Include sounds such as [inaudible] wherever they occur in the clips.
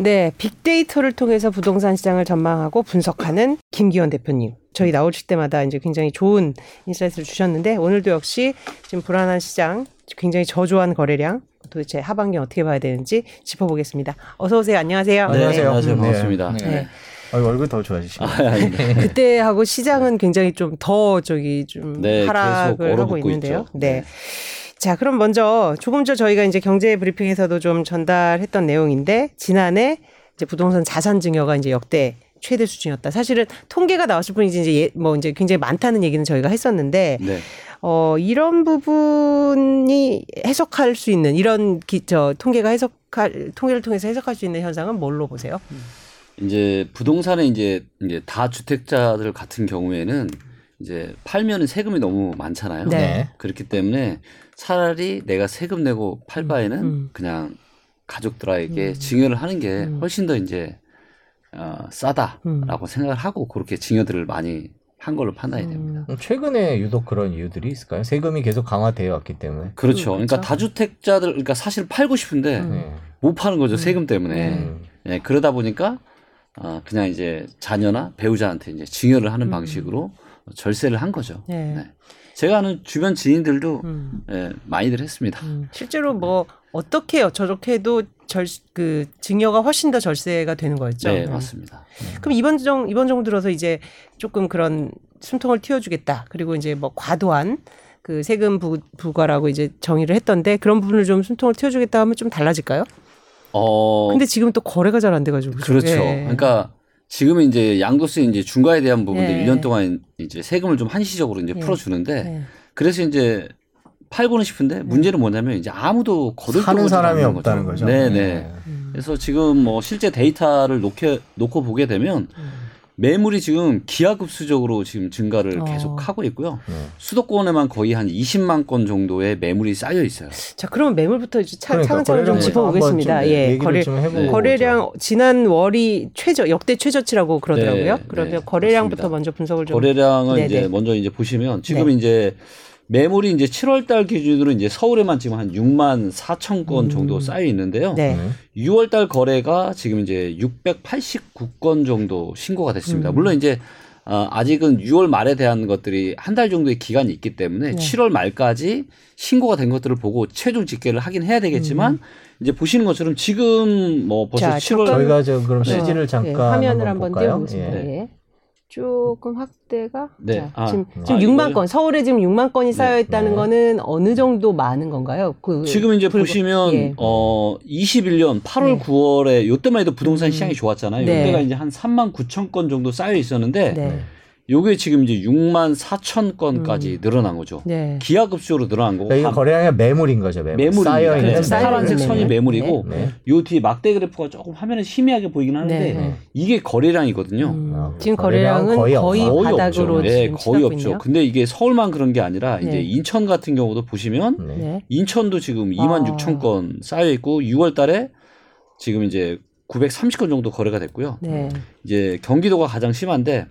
네, 빅데이터를 통해서 부동산 시장을 전망하고 분석하는 김기원 대표님. 저희 나오실 때마다 이제 굉장히 좋은 인사이트를 주셨는데 오늘도 역시 지금 불안한 시장, 굉장히 저조한 거래량, 도대체 하반기 어떻게 봐야 되는지 짚어보겠습니다. 어서 오세요. 안녕하세요. 네, 안녕하세요. 안녕하세요. 네. 반갑습니다. 네. 네. 아, 얼굴 더 좋아지시고. 아, 아닙니다. [laughs] 그때하고 시장은 굉장히 좀 더 저기 좀 네, 하락을 하고 있는데요. 있죠. 네. 네. 자, 그럼 먼저 조금 전 저희가 이제 경제 브리핑에서도 좀 전달했던 내용인데 지난해 이제 부동산 자산 증여가 이제 역대 최대 수준이었다. 사실은 통계가 나왔을 뿐이지 이제 예- 뭐 이제 굉장히 많다는 얘기는 저희가 했었는데 네. 어 이런 부분이 해석할 수 있는 이런 기, 저 통계가 해석할 통계를 통해서 해석할 수 있는 현상은 뭘로 보세요? 이제 부동산에 이제 이제 다 주택자들 같은 경우에는 이제 팔면은 세금이 너무 많잖아요. 네. 그렇기 때문에 차라리 내가 세금 내고 팔 바에는 음. 그냥 가족들에게 증여를 하는 게 음. 훨씬 더 이제 어, 싸다라고 생각을 하고 그렇게 증여들을 많이 한 걸로 판단이 됩니다. 음. 최근에 유독 그런 이유들이 있을까요? 세금이 계속 강화되어 왔기 때문에. 그렇죠. 그러니까 그렇죠. 다주택자들 그러니까 사실 팔고 싶은데 음. 네. 못 파는 거죠 세금 때문에. 음. 예, 그러다 보니까 어, 그냥 이제 자녀나 배우자한테 이제 증여를 하는 음. 방식으로 절세를 한 거죠. 네. 네. 제가 아는 주변 지인들도 음. 예, 많이들 했습니다. 음, 실제로 뭐 어떻게 저렇게 해도 절 그 증여가 훨씬 더 절세가 되는 거였죠. 네, 음. 맞습니다. 그럼 이번 정 이번 정부 들어서 이제 조금 그런 숨통을 틔워주겠다. 그리고 이제 뭐 과도한 그 세금 부, 부과라고 이제 정의를 했던데 그런 부분을 좀 숨통을 틔워주겠다 하면 좀 달라질까요? 어, 근데 지금 또 거래가 잘 안 돼가지고 그렇죠. 예. 그러니까 지금은 이제 양도세 이제 중과에 대한 부분들 예. 1년 동안 이제 세금을 좀 한시적으로 이제 예. 풀어주는데 네. 그래서 이제 팔고는 싶은데 문제는 뭐냐면 이제 아무도 거둘 사는 사람이 없는 없다는 거죠. 네, 네. 음. 그래서 지금 뭐 실제 데이터를 놓게, 놓고 보게 되면 음. 매물이 지금 기하급수적으로 지금 증가를 어. 계속 하고 있고요. 네. 수도권에만 거의 한 20만 건 정도의 매물이 쌓여 있어요. 자 그러면 매물부터 이제 차, 그러니까 차근차근 좀 짚어보겠습니다. 좀 예, 얘기를 거래 네. 거래량 지난 월이 최저 역대 최저치라고 그러더라고요. 네, 그러면 네, 거래량부터 맞습니다. 먼저 분석을 좀 거래량을 네네. 이제 먼저 이제 보시면 지금 네. 이제 매물이 이제 7월 달 기준으로 이제 서울에만 지금 한 6만 4천 건 음. 정도 쌓여 있는데요. 네. 네. 6월 달 거래가 지금 이제 689건 정도 신고가 됐습니다. 음. 물론 이제 어, 아직은 6월 말에 대한 것들이 한 달 정도의 기간이 있기 때문에 네. 7월 말까지 신고가 된 것들을 보고 최종 집계를 하긴 해야 되겠지만 이제 보시는 것처럼 지금 뭐 벌써 음. 자, 7월 잠깐- 저희가 저 그럼 네. CG를 예, 잠깐 화면을 한번? 띄워보겠습니다. 예. 예. 조금 확대가 네. 자, 아, 지금 아, 지금 6만 이거요? 건 서울에 지금 6만 건이 쌓여 있다는 네. 거는 어느 정도 많은 건가요? 그 지금 이제 불과- 보시면 예. 어 21년 8월 네. 9월에 요때만 해도 부동산 음. 시장이 좋았잖아요. 네. 요때가 이제 한 3만 9천 건 정도 쌓여 있었는데 네. 요게 지금 이제 6만 4천 건까지 음. 늘어난 거죠. 네. 기하급수로 늘어난 거고 그러니까 이거 거래량이 매물인 거죠. 매물. 매물입니다. 쌓여 있는 그렇죠. 파란색 선이 매물. 매물이고 네. 요 뒤에 막대 그래프가 조금 화면에 희미하게 보이긴 하는데 네. 이게 거래량이거든요. 음, 아, 지금 거래량은 거의, 거의 없죠. 바닥으로 없죠. 네, 지금 거의 없죠. 있네요. 근데 이게 서울만 그런 게 아니라 네. 이제 인천 같은 경우도 보시면 네. 네. 인천도 지금 2만 아. 6천 건 쌓여 있고 6월 달에 지금 이제 930건 정도 거래가 됐고요. 네. 이제 경기도가 가장 심한데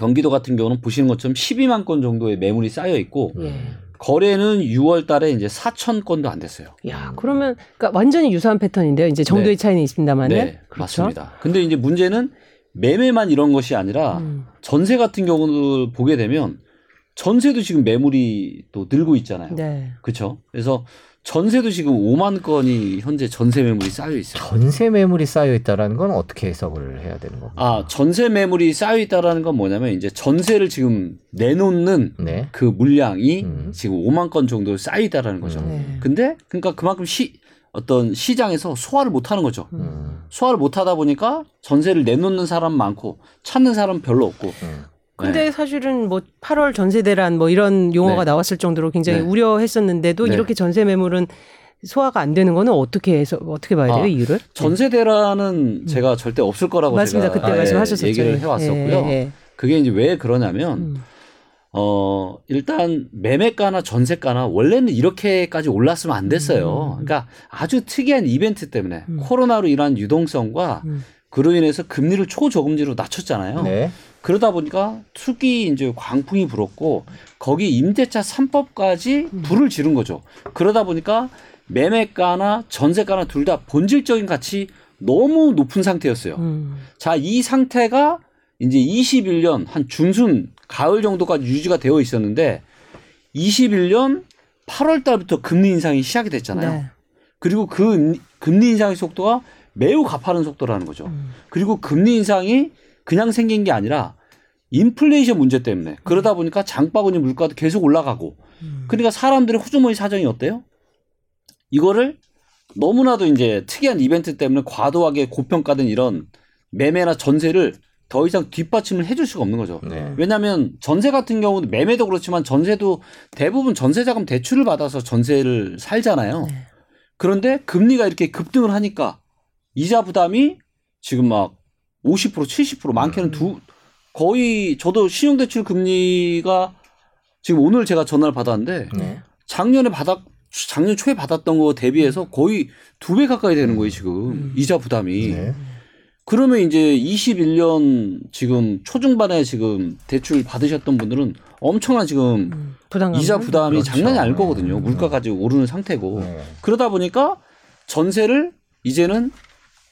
경기도 같은 경우는 보시는 것처럼 12만 건 정도의 매물이 쌓여 있고 예. 거래는 6월 달에 이제 4천 건도 안 됐어요. 야, 그러면 그러니까 완전히 유사한 패턴인데요. 이제 정도의 네. 차이는 있습니다만은. 네, 그렇죠? 맞습니다. 근데 이제 문제는 매매만 이런 것이 아니라 음. 전세 같은 경우도 보게 되면 전세도 지금 매물이 또 늘고 있잖아요. 네. 그렇죠? 그래서 전세도 지금 5만 건이 현재 전세 매물이 쌓여 있어요. 전세 매물이 쌓여 있다라는 건 어떻게 해석을 해야 되는 겁니까? 아, 전세 매물이 쌓여 있다라는 건 뭐냐면 이제 전세를 지금 내놓는 네. 그 물량이 음. 지금 5만 건 정도 쌓여 있다라는 거죠. 음. 네. 근데 그러니까 그만큼 시 어떤 시장에서 소화를 못 하는 거죠. 음. 소화를 못 하다 보니까 전세를 내놓는 사람 많고 찾는 사람 별로 없고. 음. 근데 네. 사실은 뭐 8월 전세 대란 뭐 이런 용어가 네. 나왔을 정도로 굉장히 네. 우려했었는데도 네. 이렇게 전세 매물은 소화가 안 되는 거는 어떻게 해서 어떻게 봐야 돼요 아, 이유를? 전세 대란은 제가 절대 없을 거라고 음. 맞습니다. 제가 그때 예, 말씀하셨었죠. 얘기를 예, 해왔었고요. 예, 예. 그게 이제 왜 그러냐면 음. 어 일단 매매가나 전세가나 원래는 이렇게까지 올랐으면 안 됐어요. 음. 그러니까 아주 특이한 이벤트 때문에 음. 코로나로 인한 유동성과 음. 그로 인해서 금리를 초저금리로 낮췄잖아요. 네. 그러다 보니까 투기 이제 광풍이 불었고 거기 임대차 3법까지 음. 불을 지른 거죠. 그러다 보니까 매매가나 전세가나 둘 다 본질적인 가치 너무 높은 상태였어요. 음. 자, 이 상태가 이제 21년 한 중순 가을 정도까지 유지가 되어 있었는데 21년 8월 달부터 금리 인상이 시작이 됐잖아요. 네. 그리고 그 금- 금리 인상의 속도가 매우 가파른 속도라는 거죠. 음. 그리고 금리 인상이 그냥 생긴 게 아니라 인플레이션 문제 때문에 그러다 보니까 장바구니 물가도 계속 올라가고 음. 그러니까 사람들의 호주머니 사정이 어때요? 이거를 너무나도 이제 특이한 이벤트 때문에 과도하게 고평가된 이런 매매나 전세를 더 이상 뒷받침을 해줄 수가 없는 거죠. 네. 왜냐하면 전세 같은 경우도 매매도 그렇지만 전세도 대부분 전세자금 대출을 받아서 전세를 살잖아요. 네. 그런데 금리가 이렇게 급등을 하니까 이자 부담이 지금 막 50% 70% 많게는 두 거의 저도 신용대출 금리가 지금 오늘 제가 전화를 받았는데 네. 작년에 받았 작년 초에 받았던 거 대비해서 거의 두 배 가까이 되는 거예요 지금 음. 이자 부담이 네. 그러면 이제 21년 지금 초중반에 지금 대출 받으셨던 분들은 엄청난 지금 음. 부담감. 이자 부담이 그렇죠. 장난이 아닐 네. 거거든요 네. 물가까지 오르는 상태고 네. 그러다 보니까 전세를 이제는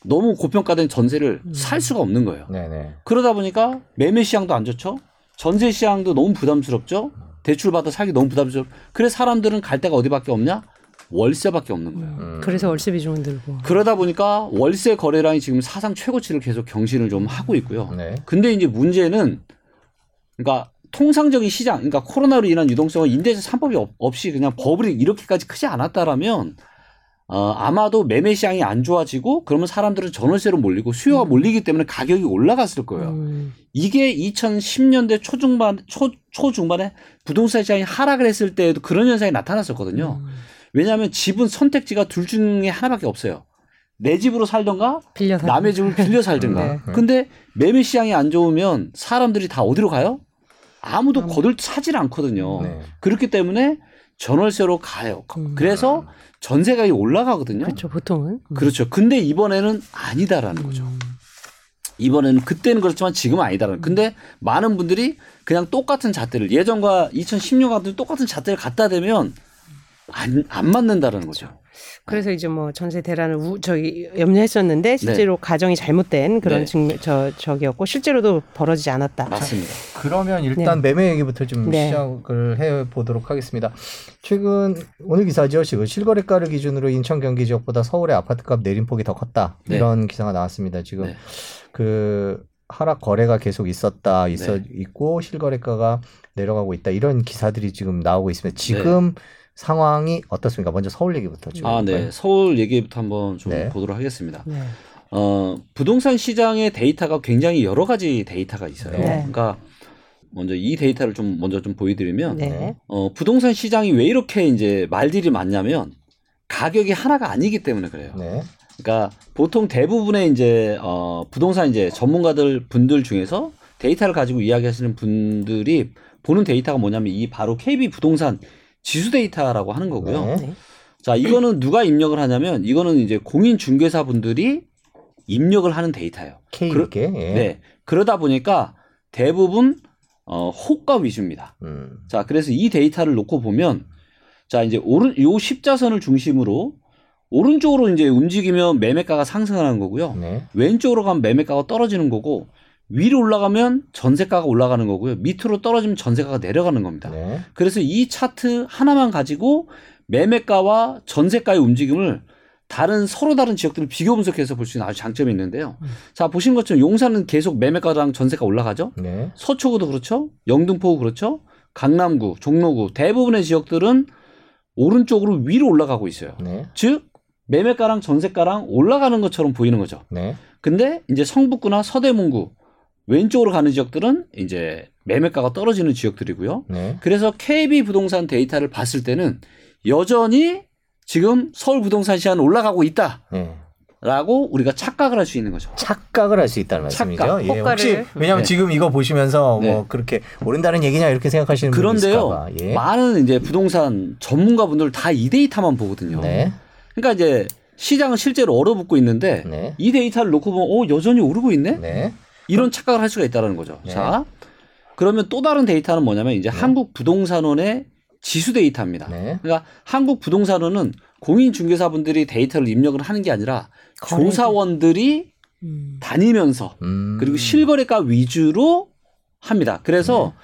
너무 고평가된 전세를 음. 살 수가 없는 거예요. 네. 네. 그러다 보니까 매매 시장도 안 좋죠. 전세 시장도 너무 부담스럽죠. 대출 받아 살기 너무 부담스럽. 그래서 사람들은 갈 데가 어디밖에 없냐? 월세밖에 없는 거예요. 음. 그래서 월세 비중은 늘고. 그러다 보니까 월세 거래량이 지금 사상 최고치를 계속 경신을 좀 하고 있고요. 네. 근데 이제 문제는 그러니까 통상적인 시장, 그러니까 코로나로 인한 유동성은 임대차 3법이 없, 없이 그냥 버블이 이렇게까지 크지 않았다라면 어, 아마도 매매 시장이 안 좋아지고 그러면 사람들은 전월세로 몰리고 수요가 몰리기 때문에 가격이 올라갔을 거예요. 음. 이게 2010년대 초중반 초 초중반에 부동산 시장이 하락을 했을 때에도 그런 현상이 나타났었거든요. 음. 왜냐하면 집은 선택지가 둘 중에 하나밖에 없어요. 내 집으로 살던가. 남의 집을 빌려 살든가. [laughs] 네. 근데 매매 시장이 안 좋으면 사람들이 다 어디로 가요? 아무도 거들 사질 않거든요. 네. 그렇기 때문에 전월세로 가요. 음. 그래서 전세가이 올라가거든요. 그렇죠. 보통은. 음. 그렇죠. 근데 이번에는 아니다라는 거죠. 음. 이번에는 그때는 그렇지만 지금은 아니다라는. 근데 많은 분들이 그냥 똑같은 잣대를 예전과 2010년 같은 똑같은 잣대를 갖다 대면 안, 안 맞는다라는 거죠. 그래서 이제 뭐 전세 대란을 우, 저기 염려했었는데 실제로 가정이 잘못된 그런 네. 측면 저 저기였고 실제로도 벌어지지 않았다. 맞습니다. 그러면 일단 매매 얘기부터 좀 네. 시작을 해 보도록 하겠습니다. 최근 오늘 기사죠. 지금 실거래가를 기준으로 인천 경기 지역보다 서울의 아파트값 내림폭이 더 컸다. 네. 이런 기사가 나왔습니다. 지금 네. 그 하락 거래가 계속 있었다. 있어 네. 있고 실거래가가 내려가고 있다. 이런 기사들이 지금 나오고 있습니다. 네. 지금 상황이 어떻습니까? 먼저 서울 얘기부터 좀 아, 해볼까요? 네. 서울 얘기부터 한번 좀 네. 보도록 하겠습니다. 네. 어, 부동산 시장의 데이터가 굉장히 여러 가지 데이터가 있어요. 네. 그러니까 먼저 이 데이터를 좀 먼저 좀 보여드리면 네. 어, 부동산 시장이 왜 이렇게 이제 말들이 많냐면 가격이 하나가 아니기 때문에 그래요. 네. 그러니까 보통 대부분의 이제 어, 부동산 이제 전문가들 분들 중에서 데이터를 가지고 이야기하시는 분들이 보는 데이터가 뭐냐면 이 바로 KB 부동산 지수 데이터라고 하는 거고요. 네. 네. 자, 이거는 누가 입력을 하냐면 이거는 이제 공인 중개사 분들이 입력을 하는 데이터예요. K게 예. 네. 그러다 보니까 대부분 어, 호가 위주입니다. 음. 자, 그래서 이 데이터를 놓고 보면 자, 이제 오른 요 십자선을 중심으로 오른쪽으로 이제 움직이면 매매가가 상승하는 거고요. 네. 왼쪽으로 가면 매매가가 떨어지는 거고 위로 올라가면 전세가가 올라가는 거고요. 밑으로 떨어지면 전세가가 내려가는 겁니다. 네. 그래서 이 차트 하나만 가지고 매매가와 전세가의 움직임을 다른 서로 다른 지역들을 비교 분석해서 볼 수 있는 아주 장점이 있는데요. 음. 자 보신 것처럼 용산은 계속 매매가랑 전세가 올라가죠. 네. 서초구도 그렇죠. 영등포구 그렇죠. 강남구, 종로구 대부분의 지역들은 오른쪽으로 위로 올라가고 있어요. 네. 즉 매매가랑 전세가랑 올라가는 것처럼 보이는 거죠. 네. 근데 이제 성북구나 서대문구 왼쪽으로 가는 지역들은 이제 매매가가 떨어지는 지역들이고요. 네. 그래서 KB 부동산 데이터를 봤을 때는 여전히 지금 서울 부동산 시장은 올라가고 있다라고 네. 우리가 착각을 할 수 있는 거죠. 착각을 할 수 있다는 말씀이죠. 착각, 예. 혹시 왜냐하면 네. 지금 이거 보시면서 네. 뭐 그렇게 오른다는 얘기냐 이렇게 생각하시는 분이 그런데요. 예. 많은 이제 부동산 전문가분들 다 이 데이터만 보거든요. 네. 그러니까 이제 시장은 실제로 얼어붙고 있는데 네. 이 데이터를 놓고 보면 어 여전히 오르고 있네. 네. 이런 착각을 할 수가 있다는 거죠. 네. 자, 그러면 또 다른 데이터는 뭐냐면 이제 한국 부동산원의 지수 데이터입니다. 네. 그러니까 한국 부동산원은 공인중개사분들이 데이터를 입력을 하는 게 아니라 거래들. 조사원들이 음. 다니면서 음. 그리고 실거래가 위주로 합니다. 그래서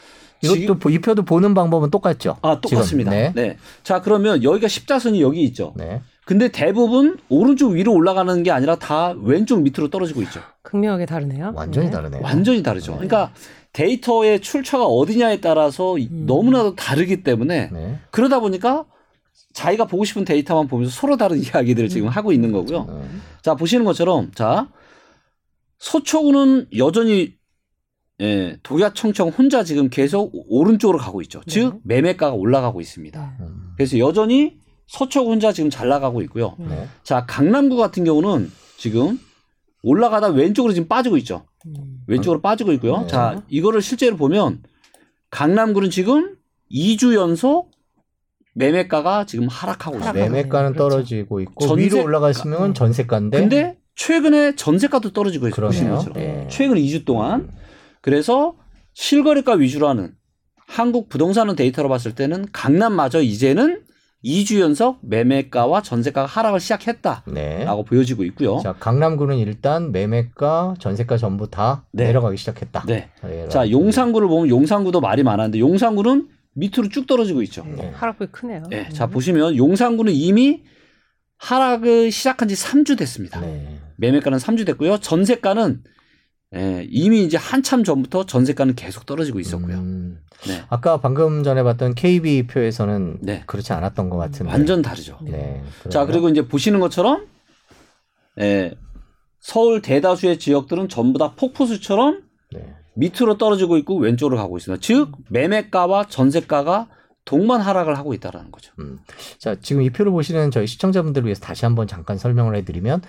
이것도 지금- 보- 이 표도 보는 방법은 똑같죠. 아 똑같습니다. 네. 네. 자 그러면 여기가 십자선이 여기 있죠. 네. 근데 대부분 오른쪽 위로 올라가는 게 아니라 다 왼쪽 밑으로 떨어지고 있죠. 극명하게 다르네요. 완전히 네. 다르네요. 완전히 다르죠. 그러니까 데이터의 출처가 어디냐에 따라서 이- 음. 너무나도 다르기 때문에 네. 그러다 보니까 자기가 보고 싶은 데이터만 보면서 서로 다른 [laughs] 이야기들을 지금 하고 있는 거고요. 네. 자 보시는 것처럼 자 서초구는 여전히 예, 독야청청 혼자 지금 계속 오른쪽으로 가고 있죠. 네. 즉 매매가가 올라가고 있습니다. 네. 음. 그래서 여전히 서초구 혼자 지금 잘 나가고 있고요. 네. 자 강남구 같은 경우는 지금 올라가다 왼쪽으로 지금 빠지고 있죠. 음. 왼쪽으로 빠지고 있고요. 네. 자 이거를 실제로 보면 강남구는 지금 2주 연속 매매가가 지금 하락하고 있습니다. 하락하고 매매가는 그렇죠. 떨어지고 있고 전세- 위로 올라갔으면 전세가인데 근데 최근에 전세가도 떨어지고 있어요. 보시는 그러네요. 것처럼. 네. 최근 2주 동안 그래서 실거래가 위주로 하는 한국 부동산은 데이터로 봤을 때는 강남마저 이제는 2주 연속 매매가와 전세가가 하락을 시작했다라고 네. 보여지고 있고요. 자, 강남구는 일단 매매가, 전세가 전부 다 네. 내려가기 시작했다. 네. 네, 자, 용산구를 보면 용산구도 말이 많았는데 용산구는 밑으로 쭉 떨어지고 있죠. 네. 하락폭이 크네요. 네. 음. 자, 보시면 용산구는 이미 하락을 시작한 지 3주 됐습니다. 네. 매매가는 3주 됐고요. 전세가는 예, 이미 이제 한참 전부터 전세가는 계속 떨어지고 있었고요. 음, 네. 아까 방금 전에 봤던 KB 표에서는 네. 그렇지 않았던 것 같은데. 완전 다르죠. 네. 자, 그리고 이제 보시는 것처럼 예, 서울 대다수의 지역들은 전부 다 폭포수처럼 네. 밑으로 떨어지고 있고 왼쪽으로 가고 있습니다. 즉 매매가와 전세가가 동반 하락을 하고 있다라는 거죠. 음. 자, 지금 이 표를 보시는 저희 시청자분들을 위해서 다시 한번 잠깐 설명을 해드리면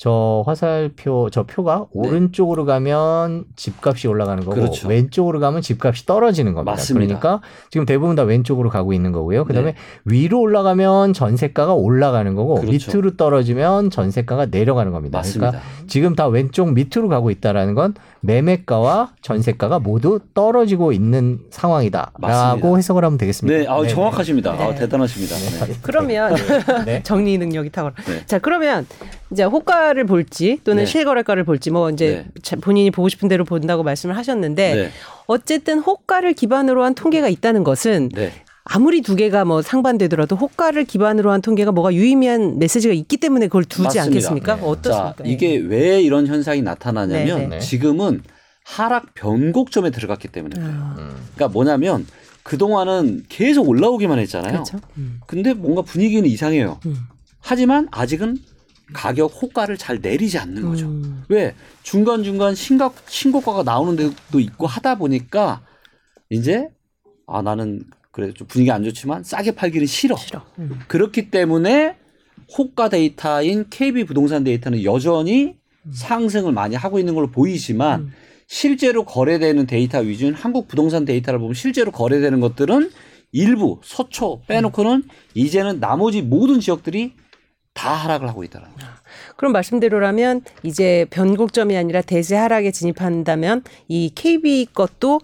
저 화살표, 저 표가 오른쪽으로 가면 집값이 올라가는 거고 네. 그렇죠. 왼쪽으로 가면 집값이 떨어지는 겁니다. 맞습니다. 그러니까 지금 대부분 다 왼쪽으로 가고 있는 거고요. 그다음에 네. 위로 올라가면 전세가가 올라가는 거고 그렇죠. 밑으로 떨어지면 전세가가 내려가는 겁니다. 맞습니다. 그러니까 지금 다 왼쪽 밑으로 가고 있다라는 건 매매가와 전세가가 모두 떨어지고 있는 상황이다라고 맞습니다. 해석을 하면 되겠습니다. 네, 아, 네. 정확하십니다. 아, 네. 대단하십니다. 네. 그러면 네. [laughs] 정리 능력이 탁월하. 네. 자 그러면 이제 호가를 볼지 또는 네. 실거래가를 볼지 뭐 이제 자- 본인이 보고 싶은 대로 본다고 말씀을 하셨는데 네. 어쨌든 호가를 기반으로 한 통계가 있다는 것은 네. 아무리 두 개가 뭐 상반되더라도 호가를 기반으로 한 통계가 뭐가 유의미한 메시지가 있기 때문에 그걸 두지 맞습니다. 않겠습니까? 네. 어떻습니까? 자, 이게 왜 이런 현상이 나타나냐면 네, 네. 지금은 하락 변곡점에 들어갔기 때문에 그래요. 아, 음. 그러니까 뭐냐면 그동안은 계속 올라오기만 했잖아요. 그렇죠. 음, 근데 뭔가 분위기는 이상해요. 음, 하지만 아직은 가격 호가를 잘 내리지 않는 거죠. 음, 왜 중간 중간 신각, 신고가가 나오는 데도 있고 하다 보니까 이제 아 나는 그래 좀 분위기 안 좋지만 싸게 팔기는 싫어. 싫어. 음. 그렇기 때문에 호가 데이터인 KB 부동산 데이터는 여전히 상승을 많이 하고 있는 걸로 보이지만 음. 실제로 거래되는 데이터 위주인 한국 부동산 데이터를 보면 실제로 거래되는 것들은 일부 서초 빼놓고는 이제는 나머지 모든 지역들이 다 하락을 하고 있다는 거죠. 그럼 말씀대로라면 이제 변곡점이 아니라 대세 하락에 진입한다면 이 KB 것도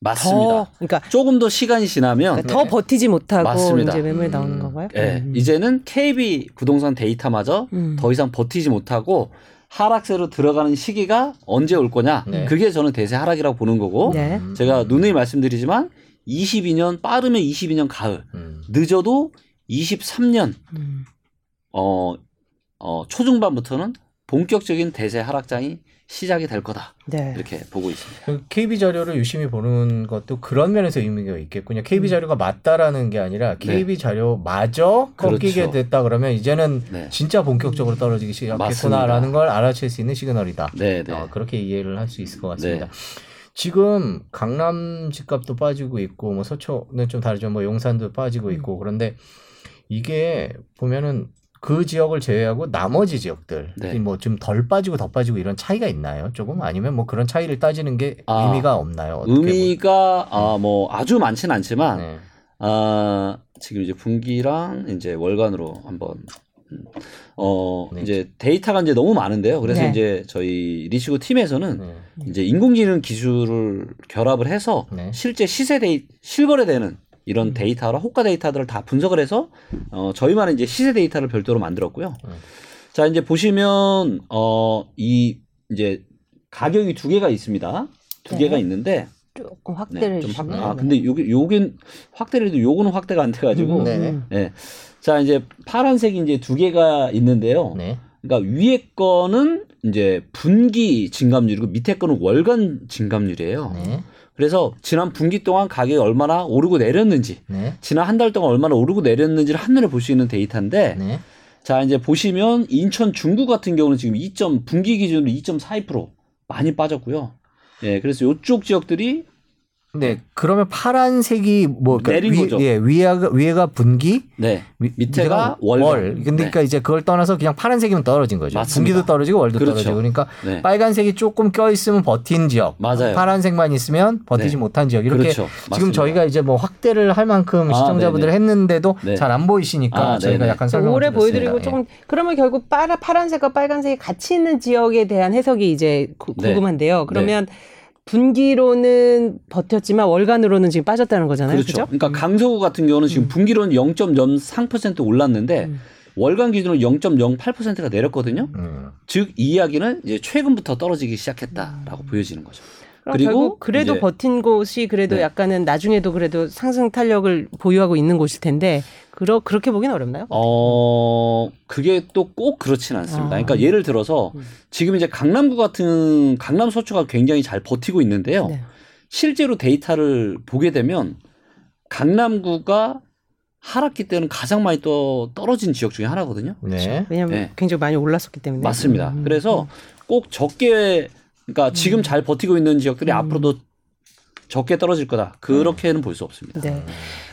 맞습니다. 더 그러니까 조금 더 시간이 지나면 더 버티지 못하고 맞습니다. 이제 매물 음. 나오는 건가요? 예, 음. 이제는 KB 부동산 데이터마저 음. 더 이상 버티지 못하고 하락세로 들어가는 시기가 언제 올 거냐? 네. 그게 저는 대세 하락이라고 보는 거고 네. 음. 제가 누누이 말씀드리지만 22년 빠르면 22년 가을 음. 늦어도 23년 음. 어, 어, 초중반부터는 본격적인 대세 하락장이 시작이 될 거다 네. 이렇게 보고 있습니다. 그 KB 자료를 유심히 보는 것도 그런 면에서 의미가 있겠군요. KB 음. 자료가 맞다라는 게 아니라 KB 자료마저 꺾이게 그렇죠. 됐다 그러면 이제는 네, 진짜 본격적으로 떨어지기 시작했구나라는. 걸 알아챌 수 있는 시그널이다. 네, 네. 어, 그렇게 이해를 할 수 있을 것 같습니다. 네. 지금 강남 집값도 빠지고 있고 뭐 서초는 좀 다르죠. 뭐 용산도 빠지고 있고 그런데 이게 보면은 그 지역을 제외하고 나머지 지역들 네. 뭐좀 덜 빠지고 더 빠지고 이런 차이가 있나요? 조금 아니면 뭐 그런 차이를 따지는 게 아, 의미가 없나요? 보- 의미가 아, 뭐 아주 많지는 않지만 네. 아, 지금 이제 분기랑 이제 월간으로 한번 음, 어 네. 이제 데이터가 이제 너무 많은데요. 그래서 네. 이제 저희 리치고 팀에서는 네. 이제 인공지능 기술을 결합을 해서 네. 실제 시세 데이 실거래되는 이런 데이터랑 호가 데이터들을 다 분석을 해서 어 저희만의 이제 시세 데이터를 별도로 만들었고요. 음. 자 이제 보시면 어이 이제 가격이 두 개가 있습니다. 두 네. 개가 있는데 조금 확대를 네, 좀 확. 아 근데 요게 요게 확대를 해도 요거는 확대가 안 돼가지고 네. 음. 네. 자 이제 파란색이 이제 두 개가 있는데요. 네. 그러니까 위에 거는 이제 분기 증감률이고 밑에 거는 월간 증감률이에요. 네. 그래서 지난 분기 동안 가격이 얼마나 오르고 내렸는지, 네. 지난 한 달 동안 얼마나 오르고 내렸는지를 한눈에 볼 수 있는 데이터인데, 네. 자 이제 보시면 인천 중구 같은 경우는 지금 2. 분기 기준으로 2.42% 많이 빠졌고요. 예, 그래서 이쪽 지역들이 네. 그러면 파란색이 뭐 그러니까 내린 위, 거죠. 예, 위에가 위에가 분기, 네 위- 밑에가 월. 월. 근데 그러니까 이제 그걸 떠나서 그냥 파란색이면 떨어진 거죠. 맞습니다. 분기도 떨어지고 월도 그렇죠. 떨어지고. 그러니까 네. 빨간색이 조금 껴 있으면 버틴 지역, 맞아요. 파란색만 있으면 버티지 네. 못한 지역. 이렇게 그렇죠. 지금 맞습니다. 저희가 이제 뭐 확대를 할 만큼 아, 시청자분들 네네. 했는데도 네. 잘안 보이시니까 아, 저희가 네네. 약간 설명을 오래. 보여드리고 예. 조금 그러면 결국 파라, 파란색과 빨간색이 같이 있는 지역에 대한 해석이 이제 구- 네. 궁금한데요. 그러면 분기로는 버텼지만 월간으로는 지금 빠졌다는 거잖아요. 그렇죠. 그죠? 그러니까 강서구 같은 경우는 지금 분기로는 0.03% 올랐는데 음. 월간 기준으로 0.08%가 내렸거든요. 음. 즉이 이야기는 이제 최근부터 떨어지기 시작했다라고 보여지는 거죠. 그리고 결국 그래도 이제- 버틴 곳이 그래도 네. 약간은 나중에도 그래도 상승 탄력을 보유하고 있는 곳일 텐데 그러, 그렇게 보기는 어렵나요? 어 그게 또 꼭 그렇지는 않습니다. 아. 그러니까 예를 들어서 음. 지금 이제 강남구 같은 강남 서초가 굉장히 잘 버티고 있는데요. 네. 실제로 데이터를 보게 되면 강남구가 하락기 때는 가장 많이 또 떨어진 지역 중에 하나거든요. 네. 왜냐하면 네. 굉장히 많이 올랐었기 때문에. 맞습니다. 음. 그래서 꼭 적게 그러니까 지금 잘 버티고 있는 지역들이 음. 앞으로도 적게 떨어질 거다. 그렇게는 볼 수 없습니다. 네.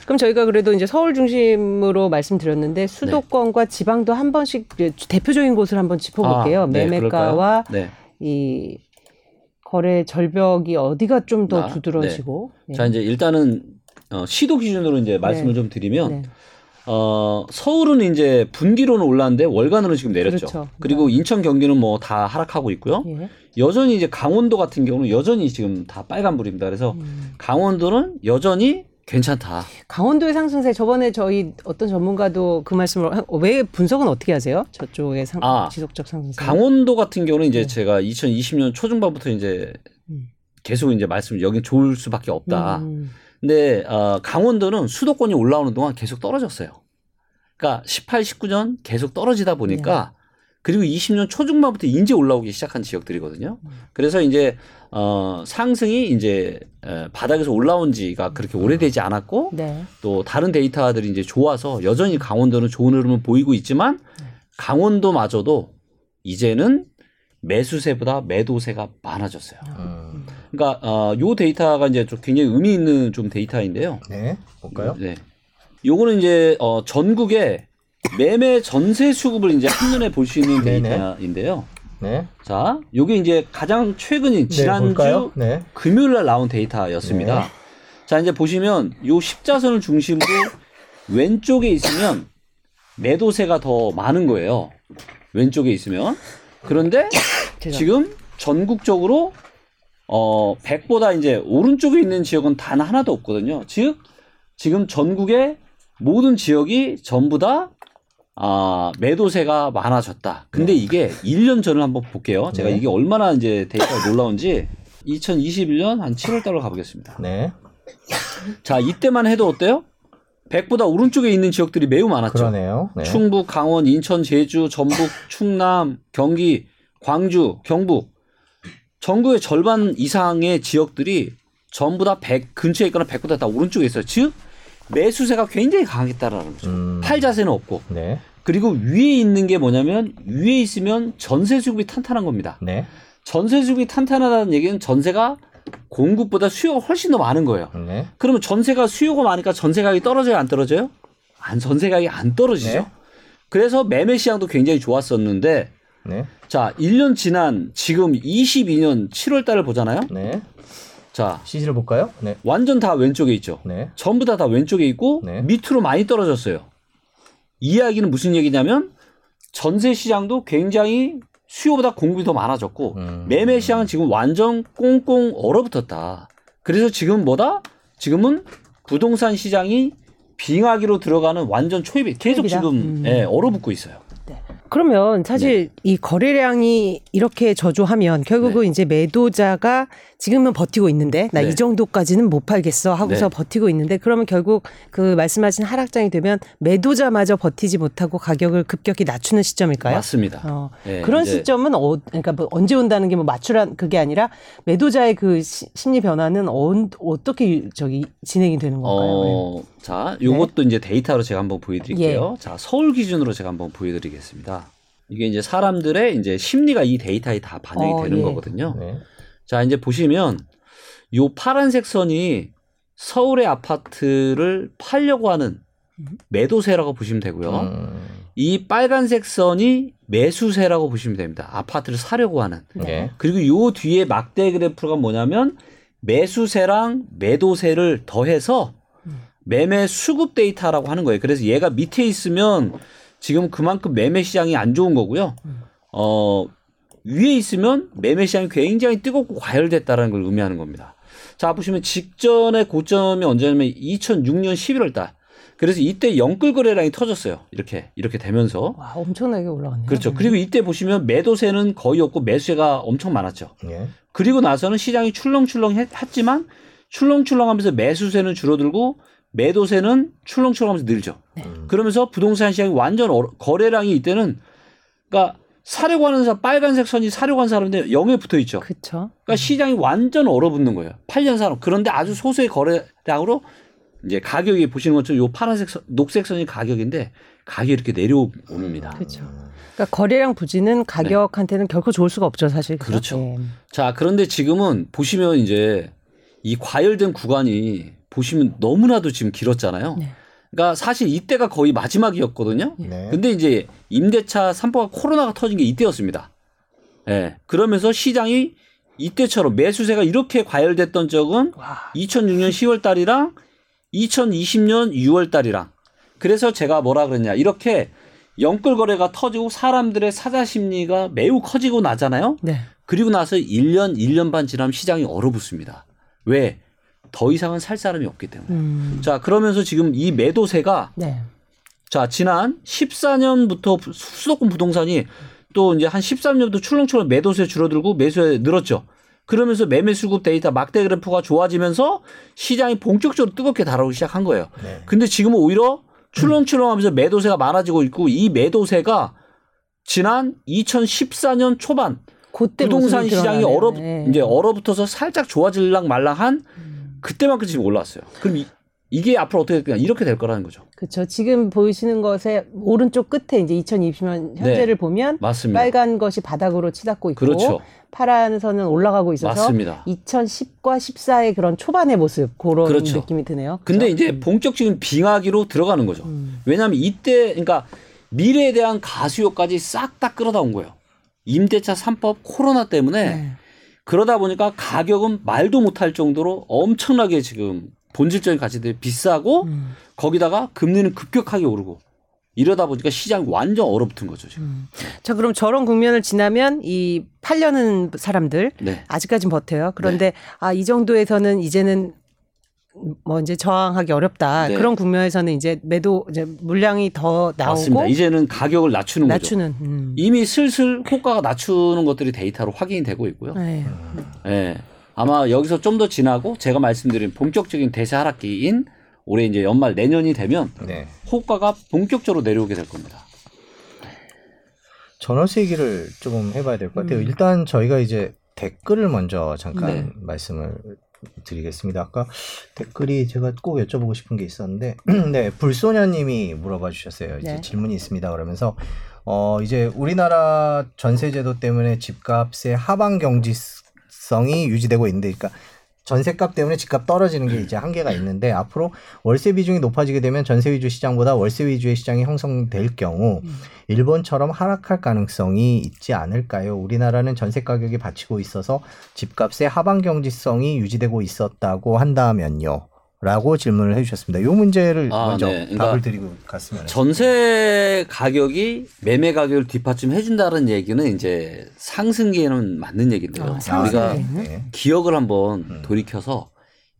그럼 저희가 그래도 이제 서울 중심으로 말씀드렸는데 수도권과 지방도 한 번씩 대표적인 곳을 한번 짚어볼게요. 아, 네, 매매가와 네. 이 거래 절벽이 어디가 좀더 아, 두드러지고. 네. 자 이제 일단은 어, 시도 기준으로 이제 말씀을 네. 좀 드리면 네. 어, 서울은 이제 분기로는 올랐는데 월간으로는 지금 내렸죠. 그렇죠. 그리고 인천 경기는 뭐 다 하락하고 있고요. 예. 여전히 이제 강원도 같은 경우는 여전히 지금 다 빨간불입니다. 그래서 음. 강원도는 여전히 괜찮다. 강원도의 상승세 저번에 저희 어떤 전문가도 그 말씀을 하- 왜 분석은 어떻게 하세요? 저쪽의 상, 아, 지속적 상승세. 강원도 같은 경우는 이제 네. 제가 2020년 초중반부터 이제 음. 계속 이제 말씀 여기 좋을 수밖에 없다. 음. 근데 어, 강원도는 수도권이 올라오는 동안 계속 떨어졌어요. 그러니까 18, 19년 계속 떨어지다 보니까 네. 그리고 20년 초중반부터 이제 올라오기 시작한 지역들이거든요. 음. 그래서 이제 어, 상승이 이제 에, 바닥에서 올라온 지가 그렇게 오래되지 않았고 네. 또 다른 데이터들이 이제 좋아서 여전히 강원도는 좋은 흐름을 보이고 있지만 네. 강원도마저도 이제는 매수세보다 매도세가 많아졌어요. 음. 그러니까 어, 요 데이터가 이제 좀 굉장히 의미 있는 좀 데이터인데요. 네. 볼까요? 네. 요거는 이제 어, 전국의 매매 전세 수급을 이제 한눈에 볼 수 있는. 데이터인데요. 네. 자, 요게 이제 가장 최근인 네, 지난주? 네. 금요일 날 나온 데이터였습니다. 네. 자, 이제 보시면 요 십자선을 중심으로 왼쪽에 있으면 매도세가 더 많은 거예요. 왼쪽에 있으면. 그런데. [coughs] 지금 전국적으로 어 100보다 이제 오른쪽에 있는 지역은 단 하나도 없거든요. 즉 지금 전국의 모든 지역이 전부 다 아, 매도세가 많아졌다. 근데 이게 1년 전을 한번 볼게요. 제가 네. 이게 얼마나 이제 데이터가 놀라운지 2021년 한 7월 달로 가보겠습니다. 네. 자, 이때만 해도 어때요? 100보다 오른쪽에 있는 지역들이 매우 많았죠. 그러네요. 네. 충북, 강원, 인천, 제주, 전북, 충남, 경기, 광주, 경북 전국의 절반 이상의 지역들이 전부 다 100 근처에 있거나 100보다 다 오른쪽에 있어요. 즉 매수세가 굉장히 강했다라는 거죠. 음. 팔 자세는 없고 네. 그리고 위에 있는 게 뭐냐면 위에 있으면 전세 수급이 탄탄한 겁니다. 네. 전세 수급이 탄탄하다는 얘기는 전세가 공급보다 수요가 훨씬 더 많은 거예요. 네. 그러면 전세가 수요가 많으니까 전세 가격이 떨어져요, 안 떨어져요? 안 전세 가격이 안 떨어지죠. 네. 그래서 매매 시장도 굉장히 좋았었는데 네. 자, 1년 지난 지금 22년 7월 달을 보잖아요. 네. 자, CG를 볼까요? 네. 완전 다 왼쪽에 있죠. 네. 전부 다 다 왼쪽에 있고 네. 밑으로 많이 떨어졌어요. 이 이야기는 무슨 얘기냐면 전세 시장도 굉장히 수요보다 공급이 더 많아졌고 음. 매매 시장은 지금 완전 꽁꽁 얼어붙었다. 그래서 지금 뭐다? 지금은 부동산 시장이 빙하기로 들어가는 완전 초입에 계속 초입이다? 지금 음. 예, 얼어붙고 있어요. 그러면 사실 네. 이 거래량이 이렇게 저조하면 결국은 이제 매도자가 지금은 버티고 있는데 나이 네. 정도까지는 못 팔겠어 하고서 네. 버티고 있는데 그러면 결국 그 말씀하신 하락장이 되면 매도자마저 버티지 못하고 가격을 급격히 낮추는 시점일까요? 맞습니다. 어, 예, 그런 이제 시점은 어, 그러니까 뭐 언제 온다는 게 뭐 맞추란 그게 아니라 매도자의 그 시- 심리 변화는 어, 어떻게 저기 진행이 되는 건가요? 어, 자, 요것도 이제 데이터로 제가 한번 보여드릴게요. 예. 자, 서울 기준으로 제가 한번 보여드리겠습니다. 이게 이제 사람들의 이제 심리가 이 데이터에 다 반영이 어, 되는 예. 거거든요. 네. 자, 이제 보시면 요 파란색 선이 서울의 아파트를 팔려고 하는 매도세라고 보시면 되고요. 음, 이 빨간색 선이 매수세라고 보시면 됩니다. 아파트를 사려고 하는. 네. 그리고 요 뒤에 막대 그래프가 뭐냐면 매수세랑 매도세를 더해서 매매 수급 데이터라고 하는 거예요. 그래서 얘가 밑에 있으면 지금 그만큼 매매 시장이 안 좋은 거고요. 어, 위에 있으면 매매 시장이 굉장히 뜨겁고 과열됐다라는 걸 의미하는 겁니다. 자, 보시면 직전의 고점이 언제냐면 2006년 11월 달. 그래서 이때 영끌 거래량이 터졌어요. 이렇게 이렇게 되면서. 와, 엄청나게 올라갔네요. 그렇죠. 그리고 이때 보시면 매도세는 거의 없고 매수세가 엄청 많았죠. 예. 그리고 나서는 시장이 출렁출렁 했- 했지만 출렁출렁하면서 매수세는 줄어들고 매도세는 출렁출렁하면서 늘죠. 음. 그러면서 부동산 시장이 완전 거래량이 이때는 그러니까 사려고 하는 사람 빨간색 선이 사려고 하는 사람인데 0에 붙어 있죠. 그렇죠. 그러니까 시장이 완전 얼어붙는 거예요. 8년 사람. 그런데 아주 소수의 거래량으로 이제 가격이 보시는 것처럼 요 파란색 선, 녹색 선이 가격인데 가격이 이렇게 내려옵니다. 그렇죠. 그러니까 거래량 부진은 가격한테는 결코 좋을 수가 없죠, 사실. 네. 그렇죠. 네. 자, 그런데 지금은 보시면 이제 이 과열된 구간이 보시면 너무나도 지금 길었잖아요. 네. 그러니까 사실 이때가 거의 마지막이었거든요. 네. 근데 이제 임대차 3포가 코로나가 터진 게 이때였습니다. 예. 그러면서 시장이 이때처럼 매수세가 이렇게 과열됐던 적은 와, 2006년 10월 달이랑 2020년 6월 달이랑 그래서 제가 뭐라 그랬냐. 이렇게 영끌 거래가 터지고 사람들의 사자 심리가 매우 커지고 나잖아요. 네. 그리고 나서 1년, 1년 반 지나면 시장이 얼어붙습니다. 왜? 더 이상은 살 사람이 없기 때문에. 음. 자, 그러면서 지금 이 매도세가 네. 자, 지난 14년부터 수도권 부동산이 또 이제 한 13년부터 출렁출렁 매도세 줄어들고 매수세 늘었죠. 그러면서 매매 수급 데이터 막대 그래프가 좋아지면서 시장이 본격적으로 뜨겁게 달아오기 시작한 거예요. 네. 근데 지금은 오히려 출렁출렁하면서 매도세가 많아지고 있고 이 매도세가 지난 2014년 초반 그때 부동산 시장이. 얼어 네. 이제 얼어붙어서 살짝 좋아질랑 말랑한 그때만큼 지금 올라왔어요. 그럼 이, 이게 앞으로 어떻게 될까 이렇게 될 거라는 거죠. 그렇죠. 지금 보이시는 것의 오른쪽 끝에 이제 2020년 현재를 보면 맞습니다. 빨간 것이 바닥으로 치닫고 있고 그렇죠. 파란 선은 올라가고 있어서 맞습니다. 2010과 14의 그런 초반의 모습 그런 그렇죠. 느낌이 드네요. 그렇죠? 이제 본격적인 빙하기로 들어가는 거죠. 음. 왜냐하면 이때 그러니까 미래에 대한 가수요까지 싹 다 끌어다 온 거예요. 임대차 3법 코로나 때문에 네. 그러다 보니까 가격은 말도 못할 정도로 엄청나게 지금 본질적인 가치들이 비싸고 음. 거기다가 금리는 급격하게 오르고 이러다 보니까 시장이 완전 얼어붙은 거죠 지금. 음. 자, 그럼 저런 국면을 지나면 이 팔려는 사람들 네. 아직까진 버텨요. 그런데 아, 이 정도에서는 이제는 뭐 이제 저항하기 어렵다. 네. 그런 국면에서는 이제 매도 이제 물량이 더 나오고 맞습니다. 이제는 가격을 낮추는 거죠. 낮추는. 음. 이미 슬슬 호가가 낮추는 것들이 데이터로 확인이 되고 있고요. 네. 예. 아마 여기서 좀 더 지나고 제가 말씀드린 본격적인 대세 하락기인 올해 이제 연말 내년이 되면 네. 호가가 본격적으로 내려오게 될 겁니다. 전월세 얘기를 조금 해봐야 될 것 같아요. 음. 일단 저희가 이제 댓글을 먼저 잠깐 네. 말씀을 드리겠습니다. 아까 댓글이 제가 꼭 여쭤보고 싶은 게 있었는데, [clears throat] 네, 불소녀님이 물어봐 주셨어요. 이제 네. 질문이 있습니다. 그러면서, 어, 이제 우리나라 전세제도 때문에 집값의 하방 경지성이 유지되고 있는데, 그러니까 전세값 때문에 집값 떨어지는 게 이제 한계가 있는데 앞으로 월세 비중이 높아지게 되면 전세 위주 시장보다 월세 위주의 시장이 형성될 경우 음. 일본처럼 하락할 가능성이 있지 않을까요? 우리나라는 전세 가격이 받치고 있어서 집값의 하방 경지성이 유지되고 있었다고 한다면요. 라고 질문을 해주셨습니다. 이 문제를 아, 먼저 네. 그러니까 답을 드리고 갔으면 전세 가격이 매매 가격을 뒷받침 해 준다는 얘기는 이제 상승기에는 맞는 얘기인데요. 아. 우리가? 네. 기억을 한번 음. 돌이켜서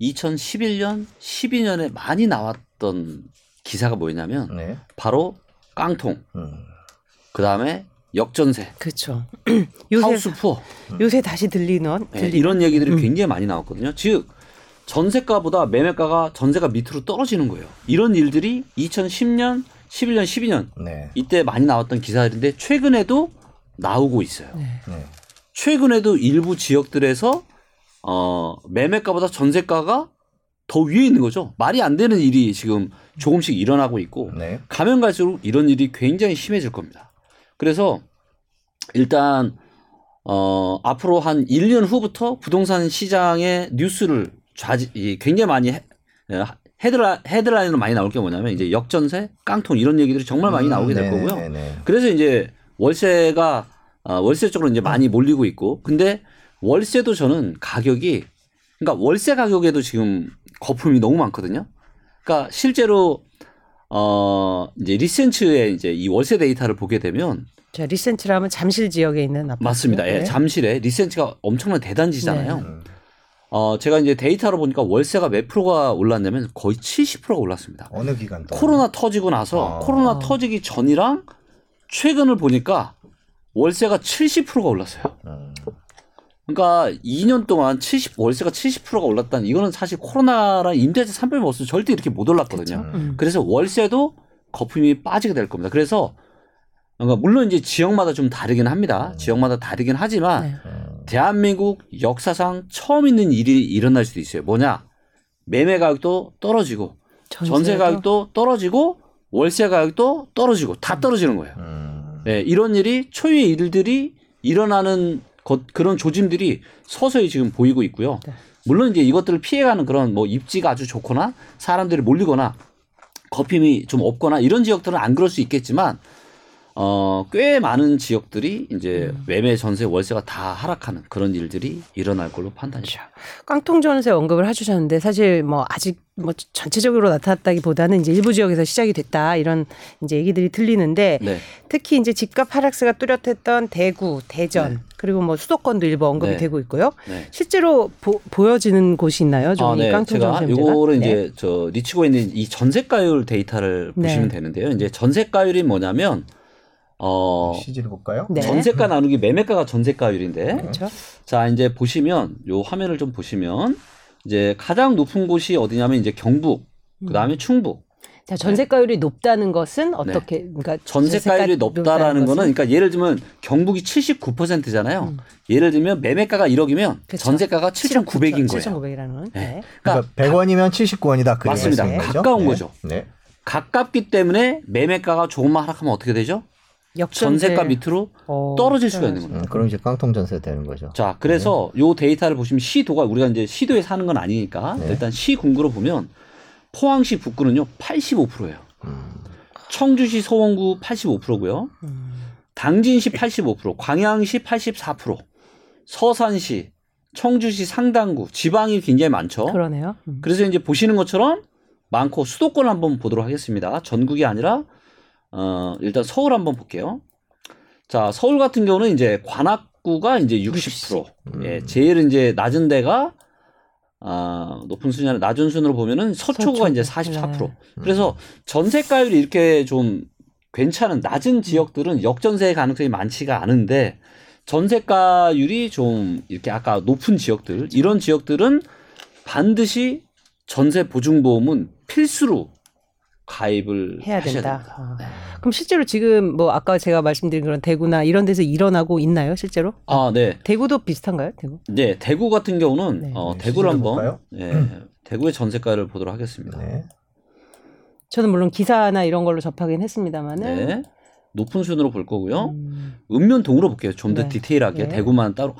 2011년, 12년에 많이 나왔던 기사가 뭐였냐면 네. 바로 깡통, 음. 그 다음에 역전세, 그렇죠. [clears throat] 요새 하우스 푸어 요새 다시 들리는 네, 들리 이런 얘기들이 음. 굉장히 많이 나왔거든요. 즉 전세가보다 매매가가 전세가 밑으로 떨어지는 거예요. 이런 일들이 2010년, 11년, 12년 네. 이때 많이 나왔던 기사들인데 최근에도 나오고 있어요. 네. 네. 최근에도 일부 지역들에서 어, 매매가보다 전세가가 더 위에 있는 거죠. 말이 안 되는 일이 지금 조금씩 일어나고 있고 네. 가면 갈수록 이런 일이 굉장히 심해질 겁니다. 그래서 일단 어, 앞으로 한 1년 후부터 부동산 시장의 뉴스를 좌지, 이 굉장히 많이 해, 예, 헤드라, 헤드라인으로 많이 나올 게 뭐냐면 이제 역전세, 깡통 이런 얘기들이 정말 많이 나오게 될 음, 거고요. 네, 네. 그래서 이제 월세가 아, 월세 쪽으로 이제 많이 몰리고 있고 근데 월세도 저는 가격이 그러니까 월세 가격에도 지금 거품이 너무 많거든요. 그러니까 실제로 어 이제 리센츠의 이제 이 월세 데이터를 보게 되면 자, 리센트라면 잠실 지역에 있는 아파트. 맞습니다. 예, 네. 잠실에 리센츠가 엄청난 대단지잖아요. 음. 어 제가 이제 데이터로 보니까 월세가 몇 프로가 올랐냐면 거의 70%가 올랐습니다. 어느 기간 동안? 코로나 터지고 나서 아. 코로나 아. 터지기 전이랑 최근을 보니까 월세가 70%가 올랐어요. 음. 그러니까 2년 동안 70 월세가 70%가 올랐다는 이거는 사실 코로나랑 임대차 3별 없으면 절대 이렇게 못 올랐거든요. 음. 그래서 월세도 거품이 빠지게 될 겁니다. 그래서 그러니까 물론 이제 지역마다 좀 다르긴 합니다. 음. 지역마다 다르긴 하지만 네. 음. 대한민국 역사상 처음 있는 일이 일어날 수도 있어요. 뭐냐? 매매 가격도 떨어지고 전세 전세도- 가격도 떨어지고 월세 가격도 떨어지고 다 떨어지는 거예요. 음. 네, 이런 일이 초유의 일들이 일어나는 것, 그런 조짐들이 서서히 지금 보이고 있고요. 네. 물론 이제 이것들을 피해가는 그런 뭐 입지가 아주 좋거나 사람들이 몰리거나 거품이 좀 없거나 이런 지역들은 안 그럴 수 있겠지만 어, 꽤 많은 지역들이 이제 음. 매매 전세 월세가 다 하락하는 그런 일들이 일어날 걸로 판단이 돼요. 깡통 전세 언급을 해주셨는데 사실 뭐 아직 뭐 전체적으로 나타났다기보다는 이제 일부 지역에서 시작이 됐다 이런 이제 얘기들이 들리는데 네. 특히 이제 집값 하락세가 뚜렷했던 대구, 대전 네. 그리고 뭐 수도권도 일부 언급이 네. 되고 있고요. 네. 실제로 보, 보여지는 곳이 있나요? 좀 아, 이 네. 깡통 전세 문제가? 요거를 네. 이제 저 리치고 있는 이 전세가율 데이터를 네. 보시면 되는데요. 이제 전세가율이 뭐냐면 어 CG를 볼까요? 네. 전세가 나누기 매매가가 전세가율인데 그렇죠. 자 이제 보시면 요 화면을 좀 보시면 이제 가장 높은 곳이 어디냐면 이제 경북 음. 그다음에 충북 자, 전세가율이 높다는 것은 어떻게 그러니까 네. 전세가율이 높다라는 거는 그러니까 예를 들면 경북이 79%잖아요. 음. 예를 들면 매매가가 1억이면 그쵸. 전세가가 7,900인 거예요. 7,900이라는 건. 네. 네. 그러니까 100원이면 79원이다. 그 맞습니다. 가까운 네. 거죠. 네. 가깝기 때문에 매매가가 조금만 하락하면 어떻게 되죠? 역전세 전세가 밑으로 어, 떨어질 수가 있는 겁니다. 음, 그럼 이제 깡통 전세 되는 거죠. 자, 그래서 요 데이터를 보시면 시도가 우리가 이제 시도에 사는 건 아니니까 네. 일단 시 군구로 보면 포항시 북구는요 85%예요. 음. 청주시 서원구 85%고요. 음. 당진시 85%, 광양시 84%, 서산시, 청주시 상당구, 지방이 굉장히 많죠. 그러네요. 음. 그래서 이제 보시는 것처럼 많고 수도권 한번 보도록 하겠습니다. 전국이 아니라 어 일단 서울 한번 볼게요. 자, 서울 같은 경우는 이제 관악구가 이제 60%. 음. 예, 제일 이제 낮은 데가 아, 높은 순위 낮은 순으로 보면은 서초구가 서초구. 이제 44%. 네. 그래서 전세가율이 이렇게 좀 괜찮은 낮은 지역들은 역전세 가능성이 많지가 않은데 전세가율이 좀 이렇게 아까 높은 지역들 이런 지역들은 반드시 전세 보증보험은 필수로 가입을 해야 하셔야 된다. 됩니다. 어. 네. 그럼 실제로 지금 뭐 아까 제가 말씀드린 그런 대구나 이런 데서 일어나고 있나요, 실제로? 아, 네. 대구도 비슷한가요, 대구? 네, 대구 같은 경우는 네. 어, 네, 대구를 한번? 예, 대구의 전세가를 보도록 하겠습니다. 네. 저는 물론 기사나 이런 걸로 접하긴 했습니다만은. 네. 높은 순으로 볼 거고요. 음, 읍면동으로 볼게요. 좀더 네. 디테일하게 네. 대구만 따로.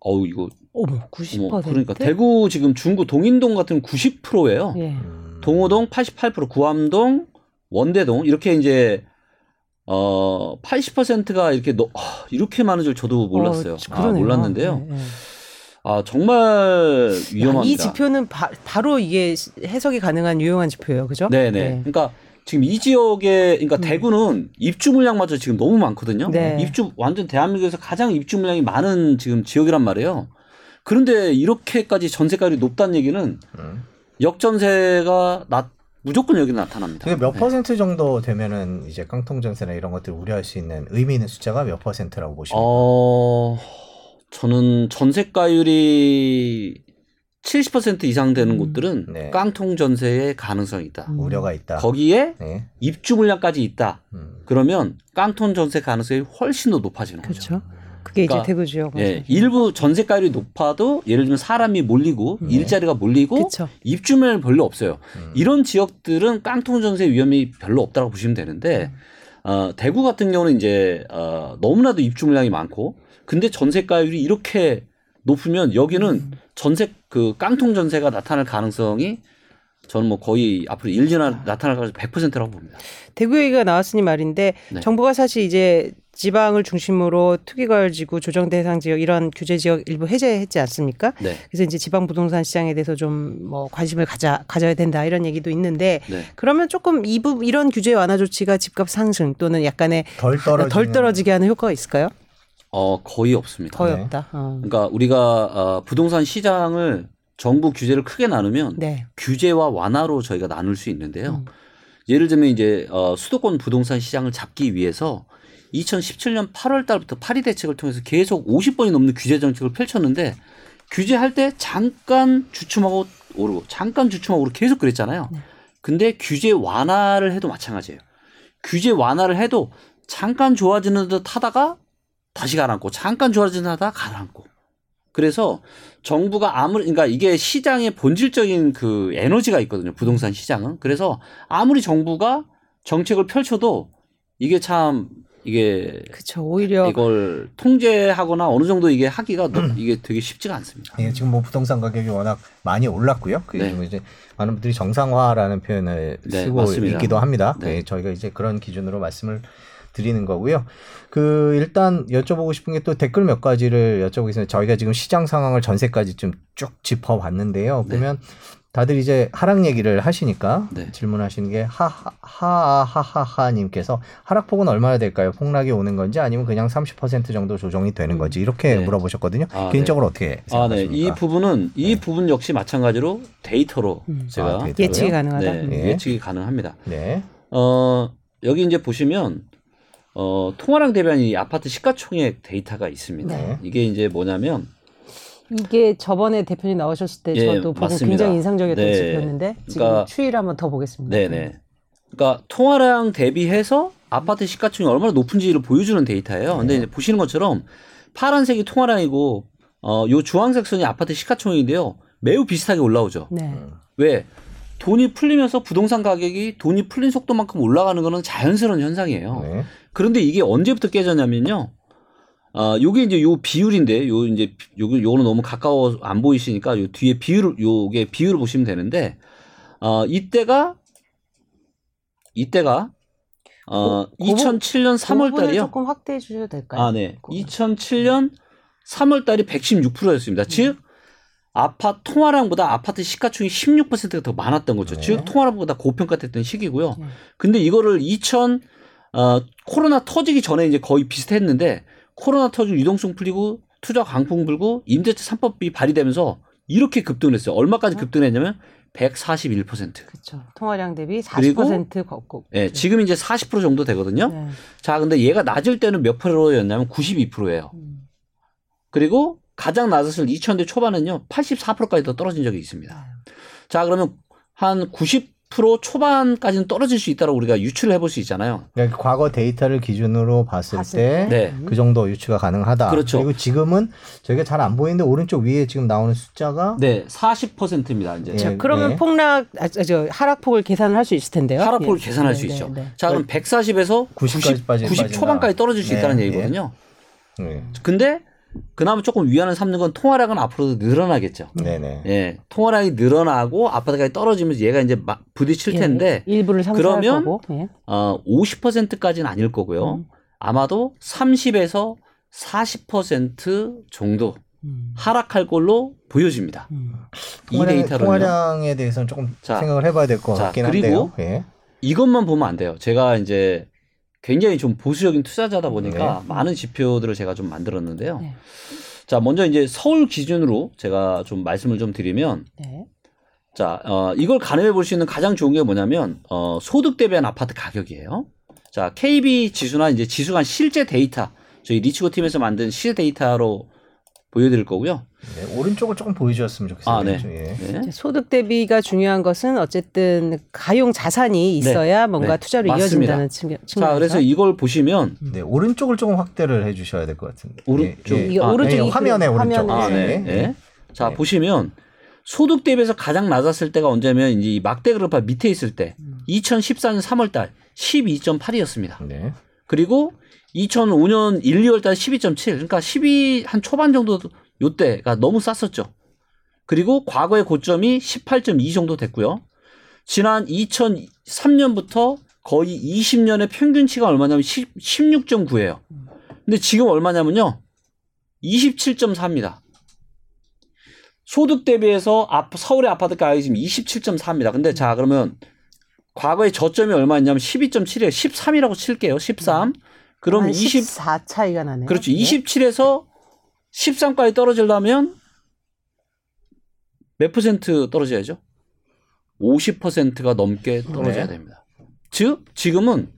어우 이거 어머, 90%. 어머, 그러니까 대구 지금 중구 동인동 같은 90%예요. 동호동 88%, 구암동, 원대동 이렇게 이제 어 80%가 이렇게 너, 아, 이렇게 많은 줄 저도 몰랐어요. 어, 아. 몰랐는데요. 네, 네. 아 정말 위험합니다. 이 지표는 바, 로 이게 해석이 가능한 유용한 지표예요, 그죠? 네네. 그러니까 지금 이 지역에 그러니까 음. 대구는 입주 물량마저 지금 너무 많거든요. 네. 입주 완전 대한민국에서 가장 입주 물량이 많은 지금 지역이란 말이에요. 그런데 이렇게까지 전세가율이 높다는 얘기는 음. 역전세가 나, 무조건 여기 나타납니다. 그게 몇 네. 퍼센트 정도 되면은 이제 깡통 전세나 이런 것들 우려할 수 있는 의미 있는 숫자가 몇 퍼센트라고 보시면 어, 저는 전세가율이 70% 이상 되는 음. 곳들은 네. 깡통 전세의 가능성이 있다. 음. 우려가 있다. 거기에 네. 입주 물량까지 있다. 음. 그러면 깡통 전세 가능성이 훨씬 더 높아지는 거죠. 그렇죠. 그게 이제 그러니까, 대구 지역. 예, 일부 전세가율이 높아도 예를 들면 사람이 몰리고 네. 일자리가 몰리고 그렇죠. 입주면 별로 없어요. 음. 이런 지역들은 깡통 전세 위험이 별로 없다고 보시면 되는데 어, 대구 같은 경우는 이제 어, 너무나도 입주 물량이 많고 근데 전세가율이 이렇게 높으면 여기는 음. 전세 그 깡통 전세가 나타날 가능성이 저는 뭐 거의 앞으로 1년 나타날 가능성이 100%라고 봅니다. 대구 얘기가 나왔으니 말인데 네. 정부가 사실 이제 지방을 중심으로 투기과열지구 조정 대상 지역 이런 규제 지역 일부 해제했지 않습니까? 네. 그래서 이제 지방 부동산 시장에 대해서 좀 뭐 관심을 가자 가져야 된다 이런 얘기도 있는데 네. 그러면 조금 이부 이런 규제 완화 조치가 집값 상승 또는 약간의 덜 덜 떨어지게 하는 효과가 있을까요? 어, 거의 없습니다. 거의 네. 없다. 어. 그러니까 우리가 어, 부동산 시장을 정부 규제를 크게 나누면 네. 규제와 완화로 저희가 나눌 수 있는데요. 음. 예를 들면 이제 어, 수도권 부동산 시장을 잡기 위해서 2017년 8월 달부터 파리 대책을 통해서 계속 50번이 넘는 규제 정책을 펼쳤는데 규제할 때 잠깐 주춤하고 오르고 잠깐 주춤하고 오르고 계속 그랬잖아요. 네. 근데 규제 완화를 해도 마찬가지예요. 규제 완화를 해도 잠깐 좋아지는 듯 하다가 다시 가라앉고 잠깐 좋아지는 듯 하다가 가라앉고 그래서 정부가 아무리 그러니까 이게 시장의 본질적인 그 에너지가 있거든요. 부동산 시장은. 그래서 아무리 정부가 정책을 펼쳐도 이게 참 이게 그렇죠. 오히려 이걸 통제하거나 어느 정도 이게 하기가 너무 이게 되게 쉽지가 않습니다. 예, 지금 뭐 부동산 가격이 워낙 많이 올랐고요. 그게 네. 좀 이제 많은 분들이 정상화라는 표현을 네, 쓰고 맞습니다. 있기도 합니다. 네. 네, 저희가 이제 그런 기준으로 말씀을 드리는 거고요. 그 일단 여쭤보고 싶은 게 또 댓글 몇 가지를 여쭤보겠습니다. 저희가 지금 시장 상황을 전세까지 좀 쭉 짚어봤는데요. 네. 보면 다들 이제 하락 얘기를 하시니까 네. 질문하시는 게 하하하하하님께서 하락폭은 얼마나 될까요? 폭락이 오는 건지 아니면 그냥 30% 정도 조정이 되는 건지 이렇게 네. 물어보셨거든요. 아, 개인적으로 어떻게 아, 네. 생각하십니까? 이 부분은 이 네. 부분 역시 마찬가지로 데이터로 음. 제가 아? 예측이 가능하다. 네. 예. 예측이 가능합니다. 네. 어, 여기 이제 보시면 어, 통화량 대비한 이 아파트 시가총액 데이터가 있습니다. 네. 이게 이제 뭐냐면 이게 저번에 대표님 나오셨을 때 예, 저도 보고 맞습니다. 굉장히 인상적이었던 네. 지표였는데 지금 그러니까- 추이를 한번 더 보겠습니다. 네네. 그러니까 통화량 대비해서 아파트 시가총액이 얼마나 높은지를 보여주는 데이터예요. 근데 네. 보시는 것처럼 파란색이 통화량이고 어, 요 주황색 선이 아파트 시가총액인데요. 매우 비슷하게 올라오죠. 네. 음. 왜? 돈이 풀리면서 부동산 가격이 돈이 풀린 속도만큼 올라가는 거는 자연스러운 현상이에요. 네. 그런데 이게 언제부터 깨졌냐면요. 아, 요게 이제 요 비율인데, 요 이제, 요거, 요거는 너무 가까워 안 보이시니까 요 뒤에 비율을, 요게 비율을 보시면 되는데, 어, 이때가, 이때가, 어, 부- 2007년 3월 그 부분을 달이요. 조금 확대해 주셔도 될까요? 아, 네. 그거. 2007년 3월 달이 116%였습니다. 즉, 아파트 통화량보다 아파트 시가총이 16%가 더 많았던 거죠. 네. 즉, 통화량보다 고평가됐던 시기고요. 네. 근데 이거를 2000, 어, 코로나 터지기 전에 이제 거의 비슷했는데, 코로나 터지고 유동성 풀리고, 투자 강풍 불고, 임대차 3법이 발의되면서 이렇게 급등을 했어요. 얼마까지 급등 했냐면 141%. 그렇죠. 통화량 대비 그리고- 40% 걷고. 예, 지금 이제 40% 정도 되거든요. 네. 자, 근데 얘가 낮을 때는 몇 프로였냐면 92%예요. 음. 그리고 가장 낮았을 2000대 초반은요, 84%까지 더 떨어진 적이 있습니다. 자, 그러면 한 90% 초반까지는 떨어질 수 있다고 우리가 유추를 해볼 수 있잖아요. 그러니까 과거 데이터를 기준으로 봤을 봤을 때 때. 그 정도 유추가 가능하다. 그렇죠. 그리고 지금은 저희가 잘안 보이는데 오른쪽 위에 지금 나오는 숫자가 네, 40%입니다, 이제. 예. 자, 그러면 네. 폭락, 아, 저 하락폭을 계산을 할 수 있을 텐데요. 하락폭을 예. 계산할 네, 수 네, 있죠. 네. 자, 그럼 140에서 90까지 빠지- 90 빠진다. 초반까지 떨어질 수 네, 있다는 예. 얘기거든요. 네. 근데 그나마 조금 위안을 삼는 건 통화량은 앞으로도 늘어나겠죠. 네네. 예, 통화량이 늘어나고 아파트가까지 떨어지면서 얘가 이제 막 부딪힐 텐데 예, 일부를 그러면 거고. 예. 어, 50%까지는 아닐 거고요. 음. 아마도 30에서 40% 정도 음. 하락할 걸로 보여집니다. 음. 이 통화량, 데이터는요. 통화량에 대해서는 조금 자, 생각을 해봐야 될것 자, 같긴 그리고 한데요. 예. 이것만 보면 안 돼요. 제가 이제 굉장히 좀 보수적인 투자자다 보니까 네. 많은 지표들을 제가 좀 만들었는데요. 네. 자, 먼저 이제 서울 기준으로 제가 좀 말씀을 좀 드리면 네. 자, 어, 이걸 가늠해 볼 수 있는 가장 좋은 게 뭐냐면 어, 소득 대비한 아파트 가격이에요. 자, KB 지수나 이제 지수가 실제 데이터 저희 리치고 팀에서 만든 실제 데이터로 보여드릴 거고요. 네, 오른쪽을 조금 보여주셨으면 좋겠어요. 아, 네. 예. 네. 소득 대비가 중요한 것은 어쨌든 가용 자산이 있어야 뭔가 네. 투자로 맞습니다. 이어진다는 측면. 자, 그래서 이걸 보시면 네, 오른쪽을 조금 확대를 해주셔야 될 것 같은데. 오른쪽. 예, 예. 이게 아, 오른쪽 예, 이 화면에 그림, 오른쪽. 화면에. 아, 네. 네. 네. 자, 네. 보시면 소득 대비해서 가장 낮았을 때가 언제면 이제 이 막대 그래프 밑에 있을 때 2014년 3월 달 12.8이었습니다. 네. 그리고 2005년 1, 2월 달 12.7. 그러니까 12 한 초반 정도 요때가 너무 쌌었죠. 그리고 과거의 고점이 18.2 정도 됐고요. 지난 2003년부터 거의 20년의 평균치가 얼마냐면 10, 16.9예요. 근데 지금 얼마냐면요. 27.4입니다. 소득 대비해서 아- 서울의 아파트 가격이 지금 27.4입니다. 근데 자, 그러면 과거의 저점이 얼마였냐면 12.7이에요. 13이라고 칠게요. 13. 그럼 20 24 차이가 나네요. 그렇죠. 네. 27에서 13까지 떨어지려면 몇 퍼센트 떨어져야죠? 50%가 넘게 떨어져야 네. 됩니다. 즉 지금은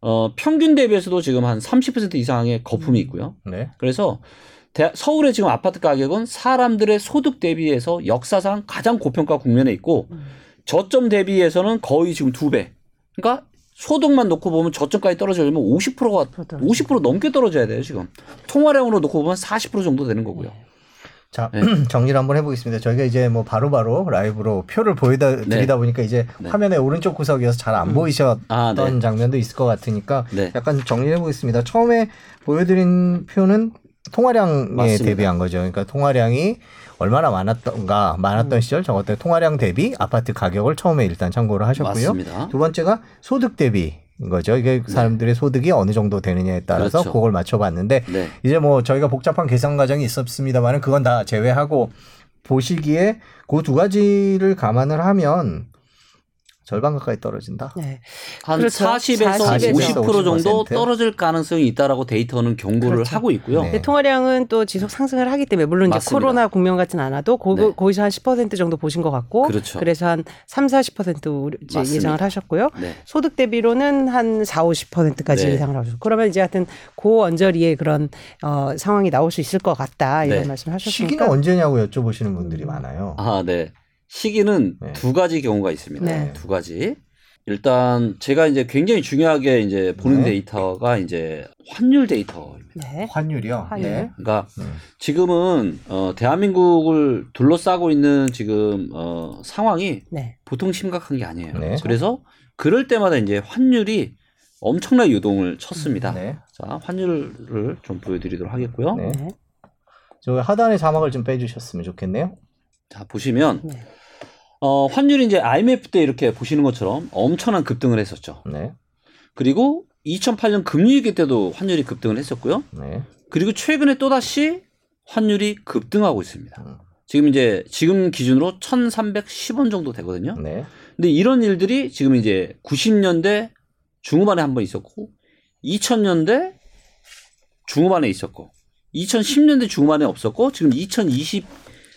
어, 평균 대비해서도 지금 한 30% 이상의 거품이 있고요. 네. 그래서 대- 서울의 지금 아파트 가격은 사람들의 소득 대비해서 역사상 가장 고평가 국면에 있고 음. 저점 대비해서는 거의 지금 두 배. 그러니까 소득만 놓고 보면 저점까지 떨어지려면 50%가 떨어져요. 50% 넘게 떨어져야 돼요 지금. 통화량으로 놓고 보면 40% 정도 되는 거고요. 자 네. [clears throat] 정리를 한번 해보겠습니다. 저희가 이제 뭐 바로바로 라이브로 표를 보이다 드리다 보니까 이제 네. 화면의 오른쪽 구석이어서 잘 안 보이셨던 아, 네. 장면도 있을 것 같으니까 네. 약간 정리해 보겠습니다. 처음에 보여드린 표는 통화량에 맞습니다. 대비한 거죠. 그러니까 통화량이 얼마나 많았던가 많았던 음. 시절 적었던 통화량 대비 아파트 가격을 처음에 일단 참고를 하셨고요. 맞습니다. 두 번째가 소득 대비인 거죠. 이게 사람들의 소득이 어느 정도 되느냐에 따라서 그렇죠. 그걸 맞춰봤는데 네. 이제 뭐 저희가 복잡한 계산 과정이 있었습니다만은 그건 다 제외하고 보시기에 그 두 가지를 감안을 하면 절반 가까이 떨어진다. 네. 한 그렇죠. 40에서 40에서 50% 정도 50%. 떨어질 가능성이 있다라고 데이터는 경고를 그렇죠. 하고 있고요. 네. 근데 통화량은 또 지속 상승을 하기 때문에 물론 이제 맞습니다. 코로나 국면 같진 않아도 거, 네. 거기서 한 10% 정도 보신 것 같고 그렇죠. 래서 한 3, 40% 우리- 이제 맞습니다. 예상을 하셨고요. 네. 소득 대비로는 한 4, 50%까지 네. 예상을 하셨고 그러면 이제 하여튼 고 언저리의 그런 어, 상황이 나올 수 있을 것 같다 이런 네. 말씀을 시기는 하셨으니까 언제냐고 여쭤보시는 분들이 많아요. 아, 네. 시기는 네. 두 가지 경우가 있습니다. 네. 두 가지. 일단 제가 이제 굉장히 중요하게 이제 보는 네. 데이터가 이제 환율 데이터입니다. 네. 환율이요. 환율. 네. 그러니까 음. 지금은 어 대한민국을 둘러싸고 있는 지금 어 상황이 네. 보통 심각한 게 아니에요. 네. 그래서 그럴 때마다 이제 환율이 엄청나게 유동을 쳤습니다. 네. 자, 환율을 좀 보여드리도록 하겠고요. 네. 네. 저 하단의 자막을 좀 빼주셨으면 좋겠네요. 자, 보시면 네. 어, 환율이 이제 IMF 때 이렇게 보시는 것처럼 엄청난 급등을 했었죠. 네. 그리고 2008년 금리 위기 때도 환율이 급등을 했었고요. 네. 그리고 최근에 또다시 환율이 급등하고 있습니다. 음. 지금 이제 지금 기준으로 1,310원 정도 되거든요. 네. 근데 이런 일들이 지금 이제 90년대 중후반에 한 번 있었고 2000년대 중후반에 있었고 2010년대 중후반에 없었고 지금 2020년대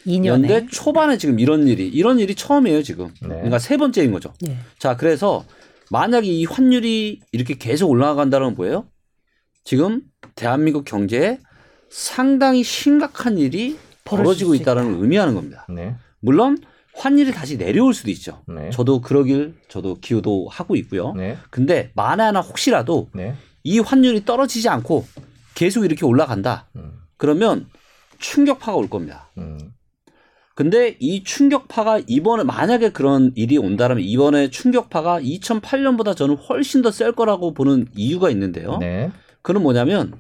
2년에 초반에 지금 이런 일이 이런 일이 처음이에요 지금. 네. 그러니까 세 번째인 거죠. 네. 자 그래서 만약에 이 환율이 이렇게 계속 올라간다는 건 뭐예요? 지금 대한민국 경제에 상당히 심각한 일이 벌어지고 수 있다는 걸 의미하는 겁니다. 네. 물론 환율이 다시 내려올 수도 있죠. 네. 저도 그러길 저도 기호도 하고 있고요. 네. 근데 만에 하나 혹시라도 네. 이 환율이 떨어지지 않고 계속 이렇게 올라간다. 음. 그러면 충격파가 올 겁니다. 음. 근데 이 충격파가 이번에 만약에 그런 일이 온다면 이번에 충격파가 2008년보다 저는 훨씬 더 셀 거라고 보는 이유가 있는데요. 네. 그건 뭐냐면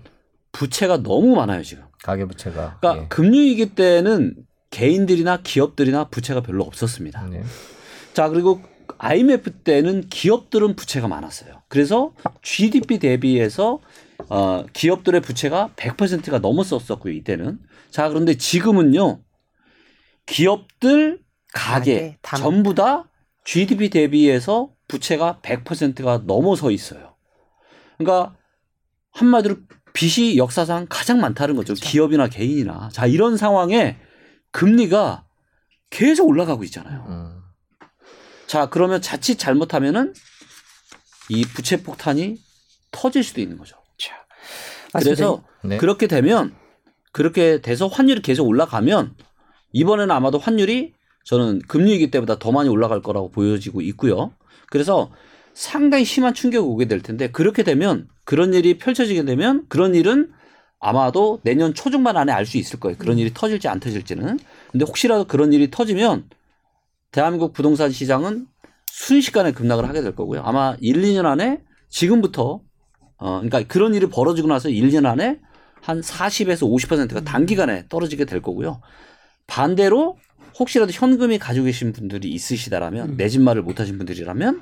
부채가 너무 많아요 지금. 가계 부채가. 그러니까 예. 금융위기 때는 개인들이나 기업들이나 부채가 별로 없었습니다. 네. 자, 그리고 IMF 때는 기업들은 부채가 많았어요. 그래서 GDP 대비해서 어, 기업들의 부채가 100%가 넘었었었고요, 이때는. 자, 그런데 지금은요. 기업들, 가게, 가게, 다 전부 다 GDP 대비해서 부채가 100%가 넘어서 있어요. 그러니까 한마디로 빚이 역사상 가장 많다는 거죠. 기업이나 개인이나. 자, 이런 상황에 금리가 계속 올라가고 있잖아요. 음. 자, 그러면 자칫 잘못하면은 이 부채 폭탄이 터질 수도 있는 거죠. 그래서 네. 그렇게 되면 그렇게 돼서 환율이 계속 올라가면 이번에는 아마도 환율이 저는 금리위기 때보다 더 많이 올라갈 거라고 보여지고 있고요. 그래서 상당히 심한 충격이 오게 될 텐데 그렇게 되면 그런 일이 펼쳐지게 되면 그런 일은 아마도 내년 초중반 안에 알 수 있을 거예요. 그런 일이 터질지 안 터질지는. 근데 혹시라도 그런 일이 터지면 대한민국 부동산 시장은 순식간에 급락을 하게 될 거고요. 아마 1, 2년 안에 지금부터 어 그러니까 그런 일이 벌어지고 나서 1년 안에 한 40에서 50%가 단기간에 떨어지게 될 거고요. 반대로 혹시라도 현금이 가지고 계신 분들이 있으시다라면 음. 내 집 말을 못 하신 분들이라면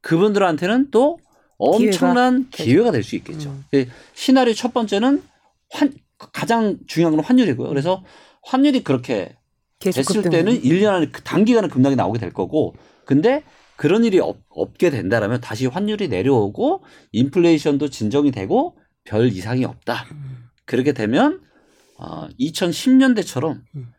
그분들한테는 또 엄청난 기회가 기회가 될 수 있겠죠. 음. 그 시나리오 첫 번째는 환 가장 중요한 건 환율이고요. 그래서 환율이 그렇게 됐을. 때는 1년 안에 그 단기간에 급락이 나오게 될 거고 근데 그런 일이 없, 없게 된다라면 다시 환율이 내려오고 인플레이션도 진정이 되고 별 이상이 없다. 음. 그렇게 되면 어, 2010년대처럼 음.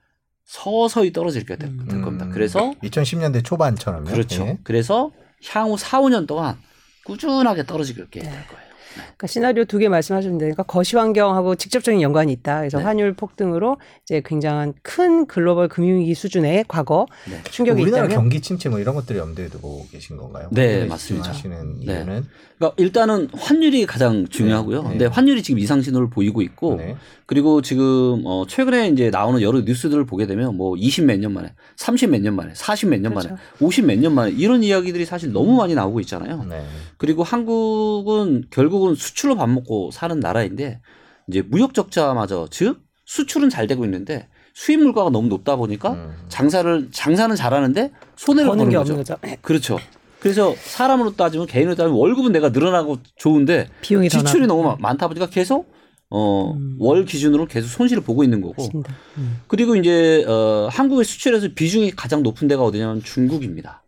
서서히 떨어지게 될, 될 겁니다. 음. 그래서 2010년대 초반처럼요. 그렇죠. 예. 그래서 향후 4, 5년 동안 꾸준하게 떨어지게 될 거예요. 그러니까 시나리오 두 개 말씀하셨는데, 그러니까 거시 환경하고 직접적인 연관이 있다. 그래서 네. 환율 폭등으로 이제 굉장한 큰 글로벌 금융위기 수준의 과거 네. 충격이 우리나라 있다면 경기 침체 뭐 이런 것들을 염두에 두고 계신 건가요? 네, 맞습니다. 말씀하시는 네. 이유는 그러니까 일단은 환율이 가장 중요하고요. 네. 근데 환율이 지금 이상 신호를 보이고 있고 네. 그리고 지금 어 최근에 이제 나오는 여러 뉴스들을 보게 되면 뭐 20 몇 년 만에, 30 몇 년 만에, 40 몇년 그렇죠. 만에, 50 몇 년 만에 이런 이야기들이 사실 너무 많이 나오고 있잖아요. 네. 그리고 한국은 결국 은 수출로 밥 먹고 사는 나라인데 이제 무역 적자마저 즉 수출은 잘 되고 있는데 수입 물가가 너무 높다 보니까 음. 장사를 장사는 잘하는데 손해를 보는 게 거죠. 거죠. 그렇죠. 그래서 사람으로 따지면 개인으로 따지면 월급은 내가 늘어나고 좋은데 비용이 더 지출이. 너무 많- 많다 보니까 계속 어, 음. 월 기준으로 계속 손실을 보고 있는 거고. 음. 그리고 이제 어, 한국의 수출에서 비중이 가장 높은 데가 어디냐면 중국입니다.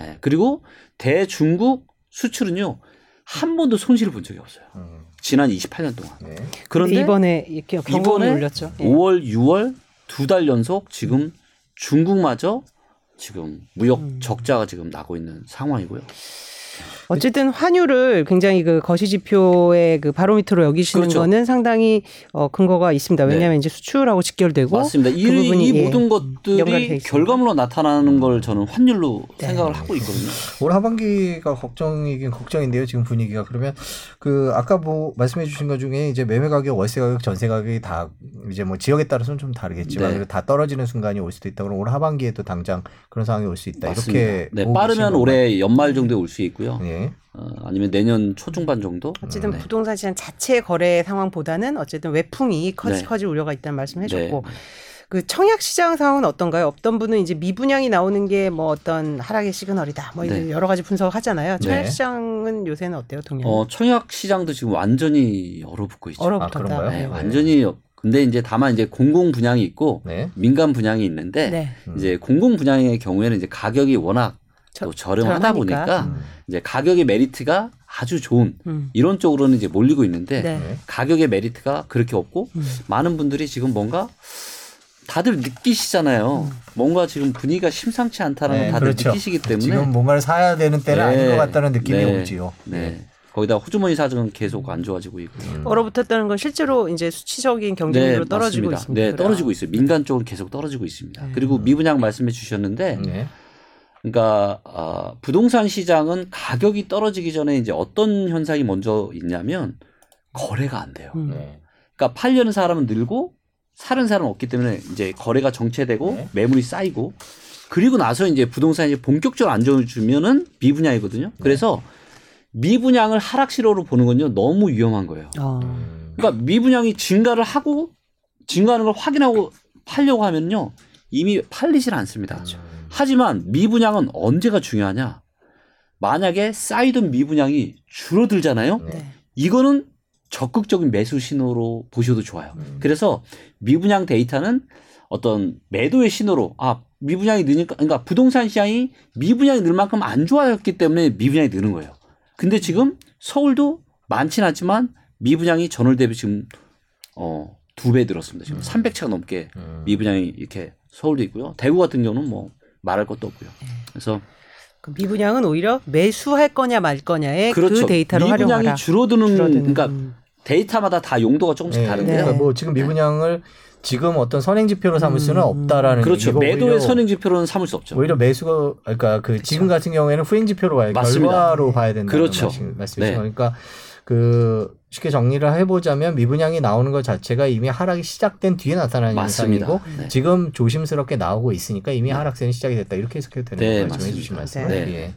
예, 그리고 대중국 수출은요 한 번도 손실을 본 적이 없어요. 음. 지난 28년 동안. 네. 그런데 이번에 이렇게 이번에 올렸죠. 예. 5월, 6월 두 달 연속 지금 중국마저 지금 무역 음. 적자가 지금 나고 있는 상황이고요. 어쨌든 환율을 굉장히 그 거시 지표의 그 바로미터로 여기시는 그렇죠. 거는 상당히 어, 근거가 있습니다. 왜냐하면 이제 수출하고 직결되고 맞습니다. 이, 그 부분이, 이 예, 모든 돼 것들이. 결과물로 나타나는 걸 저는 환율로 네. 생각을 하고 있거든요. 올 하반기가 걱정이긴 걱정인데요. 지금 분위기가 그러면 그 아까 뭐 말씀해주신 것 중에 이제 매매 가격, 월세 가격, 전세 가격이 다 이제 뭐 지역에 따라서는 좀 다르겠지만 네. 다 떨어지는 순간이 올 수도 있다. 그럼 올 하반기에도 당장 그런 상황이 올 수 있다. 맞습니다. 이렇게 네, 빠르면 올해 연말 정도에 올 수 있고요. 건 어, 아니면 내년 초중반 정도. 어쨌든 네. 부동산 시장 자체 거래 상황보다는 어쨌든 외풍이 커지, 네. 커질 우려가 있다는 말씀 해줬고 네. 그 청약 시장 상황은 어떤가요? 어떤 분은 이제 미분양이 나오는 게 뭐 어떤 하락의 시그널이다. 뭐 이런 네. 여러 가지 분석을 하잖아요. 청약 네. 시장은 요새는 어때요, 동양? 어, 청약 시장도 지금 완전히 얼어붙고 있죠. 얼어붙었다. 아? 네, 네. 완전히 근데 이제 다만 이제 공공 분양이 있고 네. 민간 분양이 있는데 네. 음. 이제 공공 분양의 경우에는 이제 가격이 워낙 저- 또 저렴하다 저렴하니까. 보니까 음. 이제 가격의 메리트가 아주 좋은 음. 이런 쪽으로는 이제 몰리고 있는데 네. 네. 가격의 메리트가 그렇게 없고 음. 많은 분들이 지금 뭔가 다들 느끼시잖아요. 뭔가 지금 분위기가 심상치 않다는 네, 걸 다들 그렇죠. 느끼시기 때문에 지금 뭔가를 사야 되는 때는 네. 아닌 것 같다는 느낌이 네. 오지요. 네. 거기다 호주머니 사정은 계속 안 좋아지고 있고. 음. 얼어붙었다는 건 실제로 이제 수치적인 경쟁률로 떨어지고 맞습니다. 있습니다. 네, 떨어지고 있어요. 민간 쪽은 계속 떨어지고 있습니다. 네. 그리고 미분양 말씀해 주셨는데, 네. 그러니까 아, 부동산 시장은 가격이 떨어지기 전에 이제 어떤 현상이 먼저 있냐면 거래가 안 돼요. 음. 네. 그러니까 팔려는 사람은 늘고 사는 사람은 없기 때문에 이제 거래가 정체되고 네. 매물이 쌓이고 그리고 나서 이제 부동산이 본격적으로 안정해주면은 미분양이거든요. 그래서 미분양을 하락시로로 보는 건요 너무 위험한 거예요. 어. 음. 그러니까 미분양이 증가를 하고 증가하는 걸 확인하고 팔려고 하면요 이미 팔리질 않습니다. 그렇죠. 하지만 미분양은 언제가 중요하냐? 만약에 쌓이던 미분양이 줄어들잖아요. 네. 네. 이거는 적극적인 매수 신호로 보셔도 좋아요. 음. 그래서 미분양 데이터는 어떤 매도의 신호로 아 미분양이 느니까 그러니까 부동산 시장이 미분양이 늘 만큼 안 좋아졌기 때문에 미분양이 느는 거예요. 근데 지금 서울도 많진 않지만 미분양이 전월 대비 지금 어, 두 배 늘었습니다. 지금 300채가 넘게 음. 미분양이 이렇게 서울도 있고요. 대구 같은 경우는 뭐 말할 것도 없고요. 그래서 그 미분양은 오히려 매수할 거냐 말 거냐의 그 그렇죠. 데이터로 미분양이 활용하라. 줄어드는, 줄어드는. 그러니까 음. 데이터마다 다 용도가 조금씩 네, 다른데요. 그러니까 뭐 지금 미분양을 지금 어떤 선행 지표로 삼을 수는 음. 없다라는 그렇죠. 얘기고 매도의 오히려- 선행 지표로는 삼을 수 없죠. 오히려 매수가 그러니까 그 지금 같은 경우에는 후행 지표로 봐야 맞습니다. 결과로 봐야 된다는 그렇죠. 말씀- 말씀이시죠. 네. 그러니까 그 쉽게 정리를 해보자면 미분양이 나오는 것 자체가 이미 하락이 시작된 뒤에 나타나는 맞습니다. 현상이고 네. 지금 조심스럽게 나오고 있으니까 이미 하락세는 시작이 됐다 이렇게 해석해도 되는 네, 거 말씀해 맞습니다. 주신 말씀. 네. 예.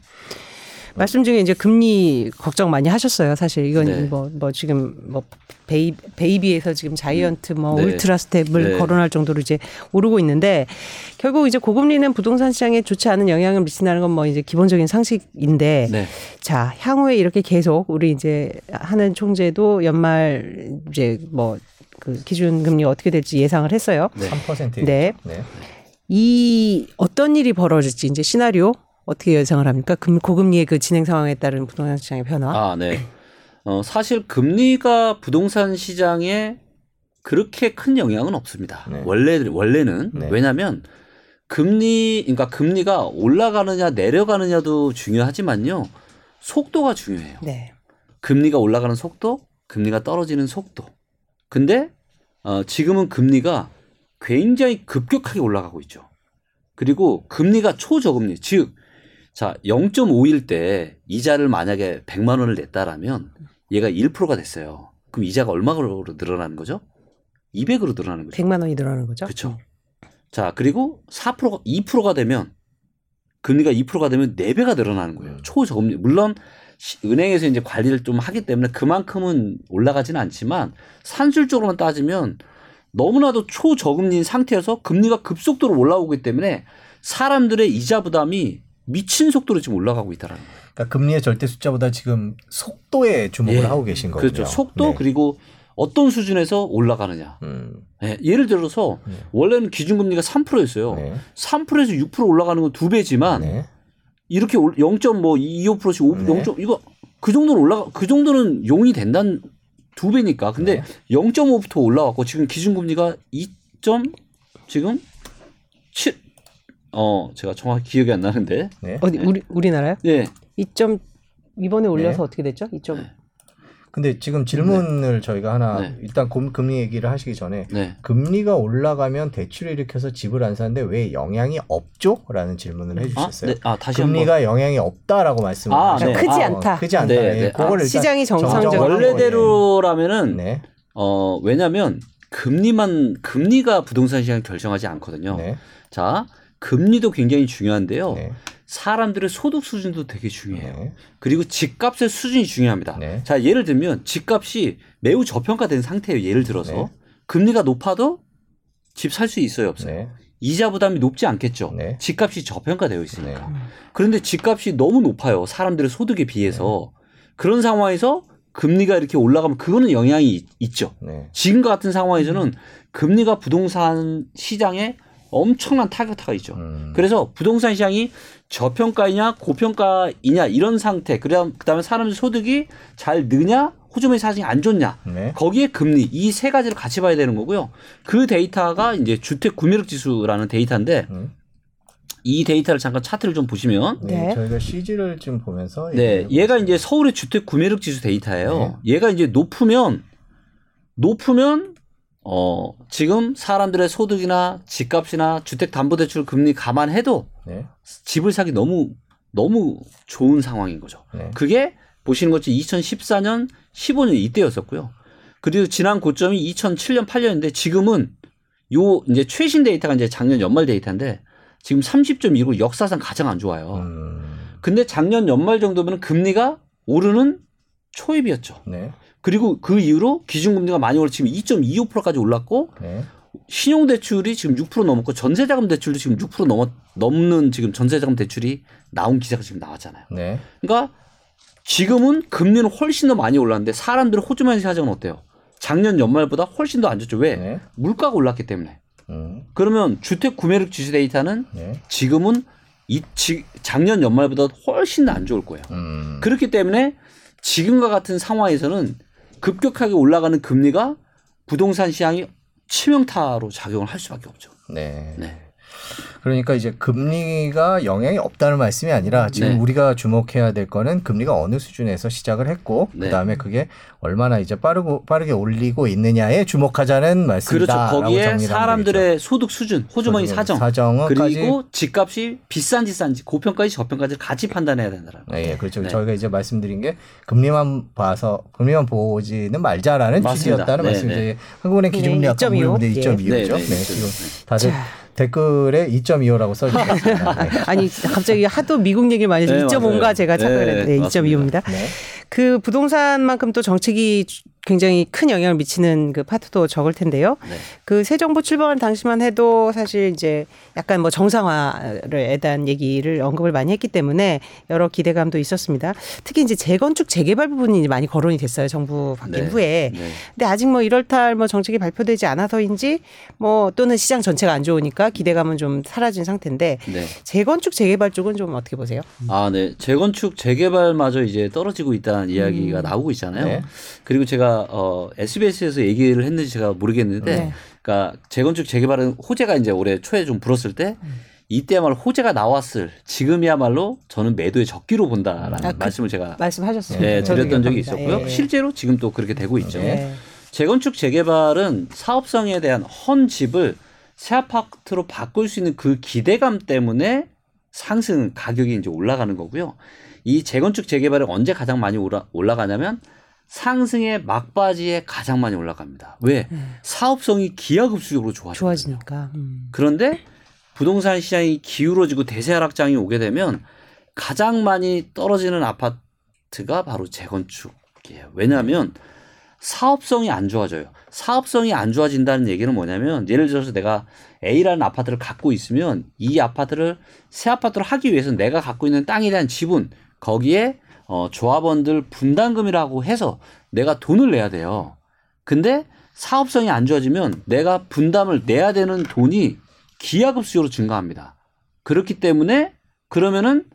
말씀 중에 이제 금리 걱정 많이 하셨어요. 사실 이건 네. 뭐, 뭐 지금 뭐 베이, 베이비에서 지금 자이언트 뭐 네. 울트라 스텝을 네. 거론할 정도로 이제 오르고 있는데 결국 이제 고금리는 부동산 시장에 좋지 않은 영향을 미친다는 건 뭐 이제 기본적인 상식인데 네. 자 향후에 이렇게 계속 우리 이제 하는 총재도 연말 이제 뭐 그 기준 금리 어떻게 될지 예상을 했어요. 네. 3%. 네. 네. 이 어떤 일이 벌어질지 이제 시나리오 어떻게 예상을 합니까? 금, 고금리의 그 진행 상황에 따른 부동산 시장의 변화. 아, 네. 어, 사실 금리가 부동산 시장에 그렇게 큰 영향은 없습니다. 네. 원래 원래는 네. 왜냐하면 금리 그러니까 금리가 올라가느냐 내려가느냐도 중요하지만요. 속도가 중요해요. 네. 금리가 올라가는 속도, 금리가 떨어지는 속도. 근데 어, 지금은 금리가 굉장히 급격하게 올라가고 있죠. 그리고 금리가 초저금리, 즉, 자 0.5일 때 이자를 만약에 100만 원을 냈다라면 얘가 1%가 됐어요. 그럼 이자가 얼마로 늘어나는 거죠? 200으로 늘어나는 거죠. 100만 원이 늘어나는 거죠. 그렇죠. 자, 그리고 4%가 2%가 되면 금리가 2%가 되면 4배가 늘어나는 거예요. 음. 초저금리. 물론 시- 은행에서 이제 관리를 좀 하기 때문에 그만큼은 올라가지는 않지만 산술적으로만 따지면 너무나도 초저금리인 상태여서 금리가 급속도로 올라오기 때문에 사람들의 이자 부담이 미친 속도로 지금 올라가고 있다라는 거예요. 그러니까 금리의 절대 숫자보다 지금 속도에 주목을 예. 하고 계신 거군요. 그렇죠. 속도 네. 그리고 어떤 수준에서 올라가느냐. 음. 예, 예를 들어서 네. 원래는 기준금리가 3%였어요. 네. 3%에서 6% 올라가는 건 두 배지만 네. 이렇게 0.25%씩 5, 네. 0. 이거 그 정도는 올라가 그 정도는 용이 된다는 두 배니까. 근데 네. 0.5부터 올라왔고 지금 기준금리가 2. 지금 7. 어 제가 정확히 기억이 안 나는데. 네. 어디 우리 우리나라요? 네. 2점 이번에 올려서 네. 어떻게 됐죠? 2점. 네. 근데 지금 질문을 저희가 하나 네. 일단 금- 금리 얘기를 하시기 전에 네. 금리가 올라가면 대출을 일으켜서 집을 안 사는데 왜 영향이 없죠? 라는 질문을 아, 해주셨어요. 네. 아 다시 한번. 금리가 영향이 없다라고 말씀을 아. 네. 크지 아, 않다. 크지 않다. 네, 예, 네. 그걸 아, 시장이 정상적으로 원래대로라면은 네. 어 왜냐면 금리만 금리가 부동산 시장을 결정하지 않거든요. 네. 자 금리도 굉장히 중요한데요. 네. 사람들의 소득 수준도 되게 중요해요. 네. 그리고 집값의 수준이 중요합니다. 네. 자, 예를 들면 집값이 매우 저평가된 상태예요. 예를 들어서 네. 금리가 높아도 집 살 수 있어요, 없어요? 네. 이자 부담이 높지 않겠죠. 네. 집값이 저평가되어 있으니까. 음. 그런데 집값이 너무 높아요. 사람들의 소득에 비해서. 네. 그런 상황에서 금리가 이렇게 올라가면 그거는 영향이 있-. 네. 지금과 같은 상황에서는 금리가 부동산 시장에 엄청난 타격타가 있죠. 음. 그래서 부동산 시장이 저평가이냐 고평가이냐 이런 상태 그다음 그다음에 사람들 소득이 잘 느냐 호주머니 사정이 안 좋냐 네. 거기에 금리 이 세 가지를 같이 봐야 되는 거고요. 그 데이터가 이제 주택 구매력 지수라는 데이터인데 음. 이 데이터를 잠깐 차트를 좀 보시면 네. 네. 저희가 CG를 좀 보면서 네, 얘기해 얘가. 이제 서울의 주택 구매력 지수 데이터예요. 얘가 이제 높으면 높으면 어 지금 사람들의 소득이나 집값이나 주택 담보 대출 금리 감안해도 네. 집을 사기 너무 너무 좋은 상황인 거죠. 네. 그게 보시는 것처럼 2014년, 15년 이때였었고요. 그리고 지난 고점이 2007년, 8년인데 지금은 요 이제 최신 데이터가 이제 작년 연말 데이터인데 지금 30.2로 역사상 가장 안 좋아요. 음. 근데 작년 연말 정도면 금리가 오르는 초입이었죠. 네. 그리고 그 이후로 기준금리가 많이 올라 지금 2.25%까지 올랐고 네. 신용대출이 지금 6% 넘었고 전세자금 대출도 지금 6% 넘어, 넘는 지금 전세자금 대출이 나온 기사가 지금 나왔잖아요. 네. 그러니까 지금은 금리는 훨씬 더 많이 올랐는데 사람들의 호주머니 사정은 어때요? 작년 연말보다 훨씬 더 안 좋죠. 왜? 네. 물가가 올랐기 때문에. 음. 그러면 주택 구매력 지수 데이터는 네. 지금은 이 지, 작년 연말보다 훨씬 더 안 좋을 거예요. 음. 그렇기 때문에 지금과 같은 상황에서는 급격하게 올라가는 금리가 부동산 시장이 치명타로 작용을 할 수밖에 없죠. 네. 네. 그러니까 이제 금리가 영향이 없다는 말씀이 아니라 지금 네. 우리가 주목해야 될 거는 금리가 어느 수준에서 시작을 했고 네. 그다음에 그게 얼마나 이제 빠르고 빠르게 올리고 있느냐에 주목하자는 말씀이다. 그렇죠. 거기에 사람들의 소득 수준, 호주머니 사정, 사정은까지 그리고 집값이 비싼지 싼지 고평가지 저평가지 같이 판단해야 된다라는 거. 네, 그렇죠. 네. 저희가 이제 말씀드린 게 금리만 봐서 금리만 보지는 말자라는 맞습니다. 취지였다는 네, 말씀이죠. 네. 한국은행 기준금리 네, 아까 2.25. 물어보는데 예. 2.25죠. 네, 네, 네, 지금 네. 다들 자. 댓글에 2.25라고 써주셨습니다. 네. 아니 갑자기 하도 미국 얘기를 많이 해서 네, 2.5인가 맞아요. 제가 착각을 네, 했는데 맞습니다. 2.25입니다. 네. 그 부동산만큼 또 정책이 주- 굉장히 큰 영향을 미치는 그 파트도 적을 텐데요. 네. 그새 정부 출범한 당시만 해도 사실 이제 약간 뭐 정상화에 대한 얘기를 언급을 많이 했기 때문에 여러 기대감도 있었습니다. 특히 이제 재건축 재개발 부분이 많이 거론이 됐어요. 정부 바뀐 네. 후에. 네. 근데 아직 뭐 1월달 뭐 정책이 발표되지 않아서인지 뭐 또는 시장 전체가 안 좋으니까 기대감은 좀 사라진 상태인데 네. 재건축 재개발 쪽은 좀 어떻게 보세요? 아, 네. 재건축 재개발마저 이제 떨어지고 있다는 이야기가 나오고 있잖아요. 네. 그리고 제가 어 SBS에서 얘기를 했는지 제가 모르겠는데 네. 그러니까 재건축 재개발은 호재가 이제 올해 초에 좀 불었을 때 이때야말로 호재가 나왔을 지금이야말로 저는 매도의 적기로 본다라는 아, 그- 말씀을 제가 말씀하셨어요. 네, 드렸던 적이. 있었고요. 예. 실제로 지금 또 그렇게 되고 있죠. 네. 재건축 재개발은 사업성에 대한 헌 집을 새 아파트로 바꿀 수 있는 그 기대감 때문에 상승 가격이 이제 올라가는 거고요. 이 재건축 재개발이 언제 가장 많이 올라, 올라가냐면 상승의 막바지에 가장 많이 올라갑니다. 왜? 사업성이 기하급수적으로 좋아져요. 좋아지니까. 음. 그런데 부동산 시장이 기울어지고 대세 하락장이 오게 되면 가장 많이 떨어지는 아파트가 바로 재건축이에요. 왜냐하면 사업성이 안 좋아져요. 사업성이 안 좋아진다는 얘기는 뭐냐면 예를 들어서 내가 A라는 아파트를 갖고 있으면 이 아파트를 새 아파트로 하기 위해서 내가 갖고 있는 땅에 대한 지분 거기에 어, 조합원들 분담금이라고 해서 내가 돈을 내야 돼요. 근데 사업성이 안 좋아지면 내가 분담을 내야 되는 돈이 기하급수적으로 증가합니다. 그렇기 때문에 그러면은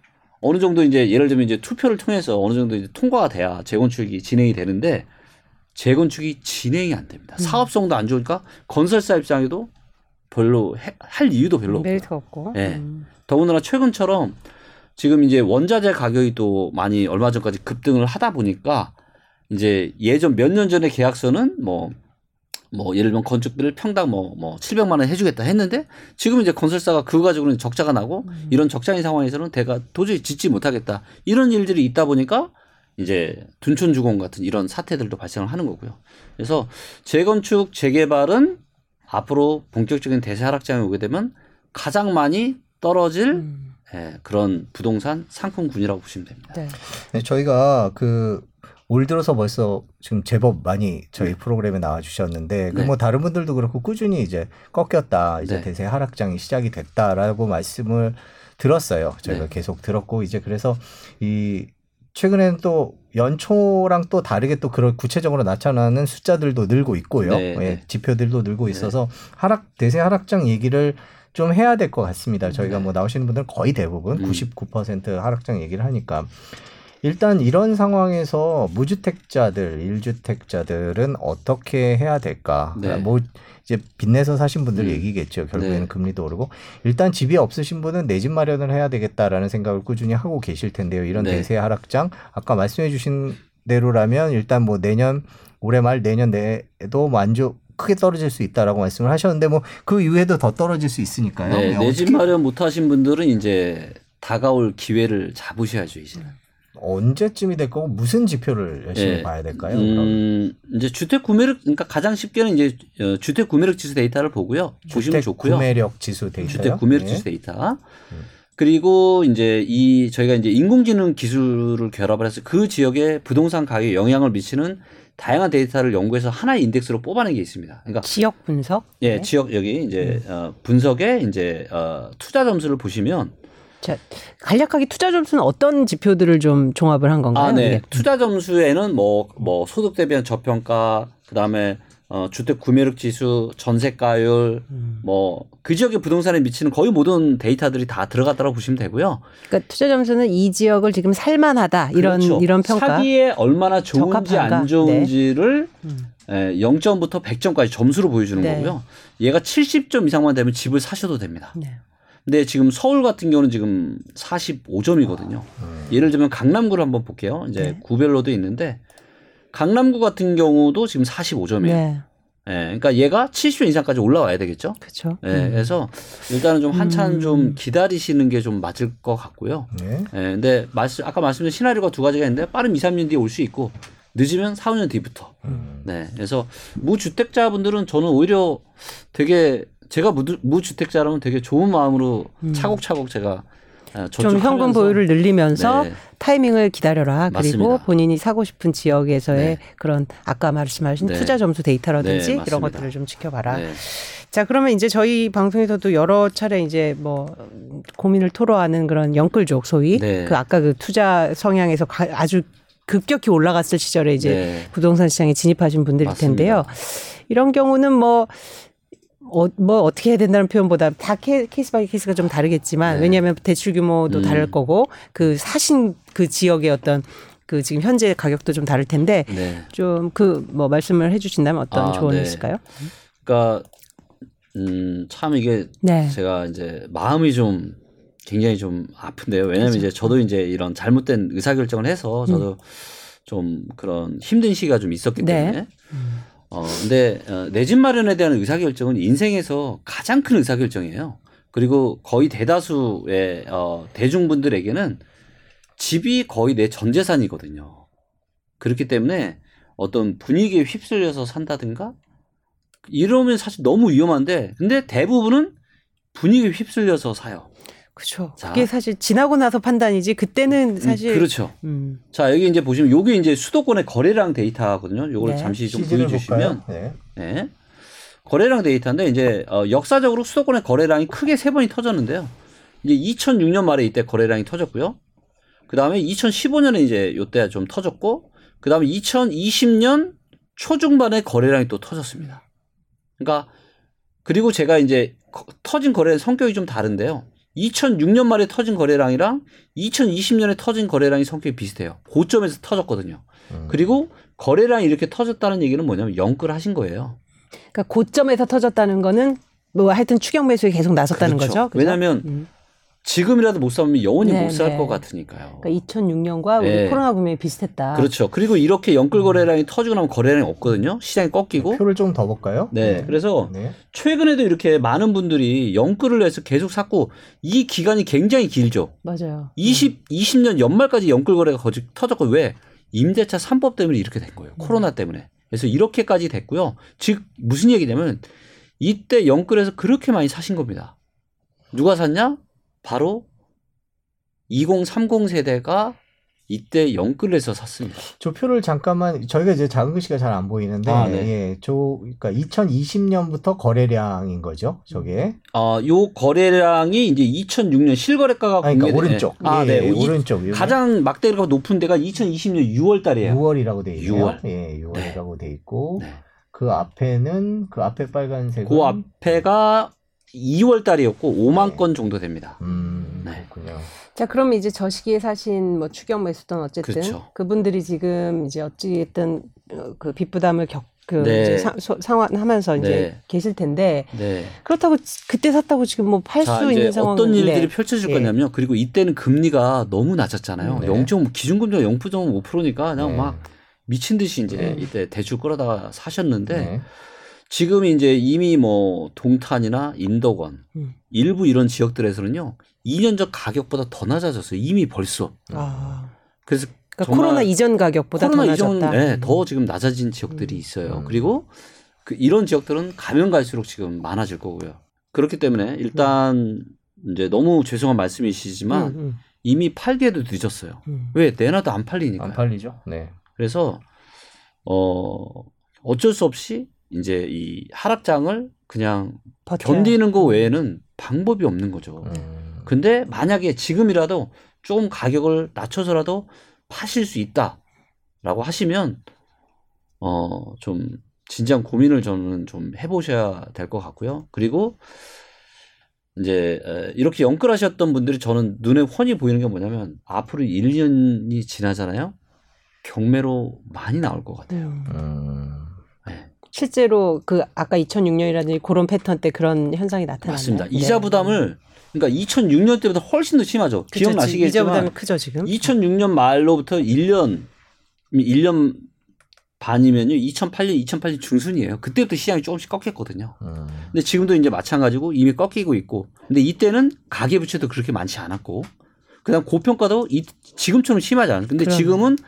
어느 정도 이제 예를 들면 이제 투표를 통해서 어느 정도 이제 통과가 돼야 재건축이 진행이 되는데 재건축이 진행이 안 됩니다. 사업성도 안 좋으니까 건설사 입장에도 별로 해- 할 이유도 별로 없고 메리트가 없고. 네. 음. 더군다나 최근처럼 지금 이제 원자재 가격이 또 많이 얼마 전까지 급등을 하다 보니까 이제 예전 몇 년 전에 계약서는 뭐, 뭐 예를 들면 건축비를 평당 뭐, 뭐 700만 원 해주겠다 했는데 지금 이제 건설사가 그거 가지고는 적자가 나고 이런 적자인 상황에서는 대가 도저히 짓지 못하겠다. 이런 일들이 있다 보니까 이제 둔촌주공 같은 이런 사태들도 발생을 하는 거고요. 그래서 재건축, 재개발은 앞으로 본격적인 대세 하락장에 오게 되면 가장 많이 떨어질 음. 예, 그런 부동산 상품군이라고 보시면 됩니다. 네. 네, 저희가 그 올 들어서 벌써 지금 제법 많이 저희 프로그램에 나와 주셨는데 그 네. 뭐 다른 분들도 그렇고 꾸준히 이제 꺾였다 이제 네. 대세 하락장이 시작이 됐다라고 말씀을 들었어요. 저희가 네. 계속 들었고 이제 그래서 이 최근에는 또 연초랑 또 다르게 또 그런 구체적으로 나타나는 숫자들도 늘고 있고요. 네, 예, 네. 지표들도 늘고 있어서 하락 대세 하락장 얘기를 좀 해야 될 것 같습니다. 저희가 네. 뭐 나오시는 분들은 거의 대부분 음. 99% 하락장 얘기를 하니까 일단 이런 상황에서 무주택자들, 일주택자들은 어떻게 해야 될까? 네. 뭐 이제 빚내서 사신 분들 음. 얘기겠죠. 결국에는 네. 금리도 오르고 일단 집이 없으신 분은 내 집 마련을 해야 되겠다라는 생각을 꾸준히 하고 계실 텐데요. 이런 네. 대세 하락장 아까 말씀해 주신 대로라면 일단 뭐 내년 올해 말 내년 내에도 뭐안 좋. 크게 떨어질 수 있다라고 말씀을 하셨는데 뭐 그 이후에도 더 떨어질 수 있으니까요. 네, 네, 내집 어떻게- 마련 못하신 분들은 이제 다가올 기회를 잡으셔야죠 이제. 언제쯤이 될 거고 무슨 지표를 열심히 네. 봐야 될까요? 그럼? 음, 이제 주택 구매력 그러니까 가장 쉽게는 이제 어, 주택 구매력 지수 데이터를 보고요. 보시면 좋고요. 구매력 지수 데이터요. 주택 구매력 네. 지수 데이터. 그리고 이제 이 저희가 이제 인공지능 기술을 결합을 해서 그 지역의 부동산 가격에 영향을 미치는 다양한 데이터를 연구해서 하나의 인덱스로 뽑아낸 게 있습니다. 그러니까 지역 분석. 예, 네. 지역 여기 이제 어, 분석에 이제 어, 투자 점수를 보시면 자, 간략하게 투자 점수는 어떤 지표들을 좀 종합을 한 건가요? 아, 네. 이게? 투자 점수에는 뭐, 뭐, 소득 대비한 저평가, 그 다음에 어, 주택 구매력 지수, 전세가율, 음. 뭐그 지역의 부동산에 미치는 거의 모든 데이터들이 다 들어갔다고 보시면 되고요. 그러니까 투자 점수는 이 지역을 지금 살만하다 이런 그렇죠. 이런 평가. 사기에 얼마나 좋은지 적합한가? 안 좋은지를 음. 에, 0점부터 100점까지 점수로 보여주는 네. 거고요. 얘가 70점 이상만 되면 집을 사셔도 됩니다. 네. 근데 지금 서울 같은 경우는 지금 45점이거든요. 음. 예를 들면 강남구를 한번 볼게요. 이제 네. 구별로도 있는데 강남구 같은 경우도 지금 45점이에요. 네. 예, 그러니까 얘가 70점 이상까지 올라와야 되겠죠. 그렇죠. 예, 그래서 일단은 좀 한참 음. 좀 기다리시는 게 좀 맞을 것 같고요. 네. 예, 근데 말씀 아까 말씀드린 시나리오가 두 가지가 있는데 빠른 2, 3년 뒤에 올 수 있고 늦으면 4, 5년 뒤부터. 음. 네. 그래서 무주택자분들은 저는 오히려 되게 제가 무주, 무주택자라면 되게 좋은 마음으로 음. 차곡차곡 제가 어, 좀 현금 보유를 늘리면서 네. 타이밍을 기다려라. 그리고 맞습니다. 본인이 사고 싶은 지역에서의 네. 그런 아까 말씀하신 네. 투자 점수 데이터라든지 네, 이런. 것들을 좀 지켜봐라. 네. 자, 그러면 이제 저희 방송에서도 여러 차례 이제 뭐 고민을 토로하는 그런 영끌족 소위 네. 그 아까 그 투자 성향에서 가- 아주 급격히 올라갔을 시절에 이제 네. 부동산 시장에 진입하신 분들일 맞습니다. 텐데요. 이런 경우는 뭐 어, 뭐 어떻게 해야 된다는 표현보다 다 case by case가 좀 다르겠지만 네. 왜냐하면 대출 규모도 음. 다를 거고 그 사신 그 지역의 어떤 그 지금 현재 가격도 좀 다를 텐데 네. 좀그 뭐 말씀을 해주신다면 어떤 아, 조언이 네. 있을까요? 그러니까 음, 참 이게 네. 제가 이제 마음이 좀 굉장히 좀 아픈데요. 왜냐하면 그렇죠. 이제 저도 이제 이런 잘못된 의사결정을 해서 저도 좀 그런 힘든 시기가 좀 있었기 음. 네. 때문에 어 근데 어, 내집 마련에 대한 의사결정은 인생에서 가장 큰 의사결정이에요. 그리고 거의 대다수의 어 대중분들에게는 집이 거의 내 전 재산이거든요. 그렇기 때문에 어떤 분위기에 휩쓸려서 산다든가 이러면 사실 너무 위험한데 근데 대부분은 분위기에 휩쓸려서 사요. 그렇죠. 자. 그게 사실 지나고 나서 판단이지 그때는 사실 음, 그렇죠. 음. 자 여기 이제 보시면 요게 이제 수도권의 거래량 데이터거든요. 요걸 네. 잠시 좀 보여주시면? 네. 네. 거래량 데이터인데 이제 어, 역사적으로 수도권의 거래량이 크게 세 번이 터졌는데요. 이제 2006년 말에 이때 거래량이 터졌고요. 그 다음에 2015년에 이제 요때 좀 터졌고, 그 다음에 2020년 초중반에 거래량이 또 터졌습니다. 그러니까 그리고 제가 이제 거- 터진 거래의 성격이 좀 다른데요. 2006년 말에 터진 거래량이랑 2020년에 터진 거래량이 성격이 비슷해요. 고점에서 터졌거든요. 음. 그리고 거래량이 이렇게 터졌다는 얘기는 뭐냐면 영끌 하신 거예요. 그러니까 고점에서 터졌다는 거는 뭐 하여튼 추격 매수에 계속 나섰다는 그렇죠. 거죠. 그죠? 왜냐하면 음. 지금이라도 못 사면 영원히 네, 못살 네. 것 같으니까요. 그러니까 2006년과 우리 네. 코로나 분명히 비슷했다. 그렇죠. 그리고 이렇게 영끌 거래량이 터지고 나면 거래량이 없거든요. 시장이 꺾이고. 표를 좀 더 볼까요? 네. 그래서 네. 최근에도 이렇게 많은 분들이 영끌을 해서 계속 샀고 이 기간이 굉장히 길죠. 맞아요. 20, 20년 연말까지 영끌 거래가 거짓 터졌고 왜? 임대차 3법 때문에 이렇게 된 거예요. 코로나 때문에. 그래서 이렇게까지 됐고요. 즉 무슨 얘기냐면 이때 영끌에서 그렇게 많이 사신 겁니다. 누가 샀냐? 바로 2030 세대가 이때 영끌에서 샀습니다. 저 표를 잠깐만 저희가 이제 작은 글씨가 잘 안 보이는데 아, 네. 예, 저 그러니까 2020년부터 거래량인 거죠. 저게. 어, 요 거래량이 이제 2006년 실거래가가 아, 그러니까. 오른쪽. 아, 예, 네. 이- 오른쪽. 여기. 가장 막대가 높은 데가 2020년 6월 달이에요. 6월이라고 돼 있네요. 6월. 예, 6월이라고 돼 있고 네. 그 앞에는 그 앞에 빨간색은 그 앞에가 2월 달이었고 5만 건 정도 됩니다. 음, 네. 그렇군요. 자, 그럼 이제 저 시기에 사신 뭐 추격 매수든 어쨌든 그렇죠. 그분들이 지금 이제 어찌됐든 어, 그 빚부담을 겪, 그 네. 이제 사- 소- 상환하면서 이제 네. 계실 텐데 네. 그렇다고 지- 그때 샀다고 지금 뭐팔 자, 수 있는 상황은 어떤 일들이 네. 펼쳐질 예. 거냐면요. 그리고 이때는 금리가 너무 낮았잖아요. 네. 0. 기준금리가 0.5%니까 그냥 네. 막 미친 듯이 이제 네. 이때 대출 끌어다가 사셨는데 네. 지금 이제 이미 뭐 동탄이나 인덕원 음. 일부 이런 지역들에서는요. 2년 전 가격보다 더 낮아졌어요. 이미 벌써. 아. 그래서 그러니까 코로나 이전 가격보다 코로나 더 이전 낮았다. 네, 더 지금 낮아진 지역들이 음. 있어요. 음. 그리고 그 이런 지역들은 가면 갈수록 지금 많아질 거고요. 그렇기 때문에 일단 이제 너무 죄송한 말씀이시지만 음, 음, 이미 팔기에도 늦었어요. 음. 왜 내놔도 안 팔리니까. 안 팔리죠? 네. 그래서 어 어쩔 수 없이 이제 이 하락장을 그냥 버텨야. 견디는 거 외에는 방법이 없는 거죠. 음. 근데 만약에 지금이라도 좀 가격을 낮춰서라도 파실 수 있다라고 하시면 어 좀 진지한 고민을 저는 좀 해보셔야 될 것 같고요. 그리고 이제 에, 이렇게 연끌하셨던 분들이 저는 눈에 훤히 보이는 게 뭐냐면 앞으로 1년이 지나잖아요. 경매로 많이 나올 것 같아요. 음. 음. 네, 실제로 그 아까 2006년이라든지 그런 패턴 때 그런 현상이 나타났나요? 맞습니다. 네. 이자 부담을 그러니까 2006년 때보다 훨씬 더 심하죠. 그쵸, 이자 기억나시겠지만 부담이 크죠 지금. 2006년 말로부터 1년 1년 반이면요. 2008년 2008년 중순이에요. 그때부터 시장이 조금씩 꺾였거든요. 음. 근데 지금도 이제 마찬가지고 이미 꺾이고 있고. 근데 이때는 가계 부채도 그렇게 많지 않았고. 그다음 고평가도 이, 지금처럼 심하지 않아요. 근데 그러네. 지금은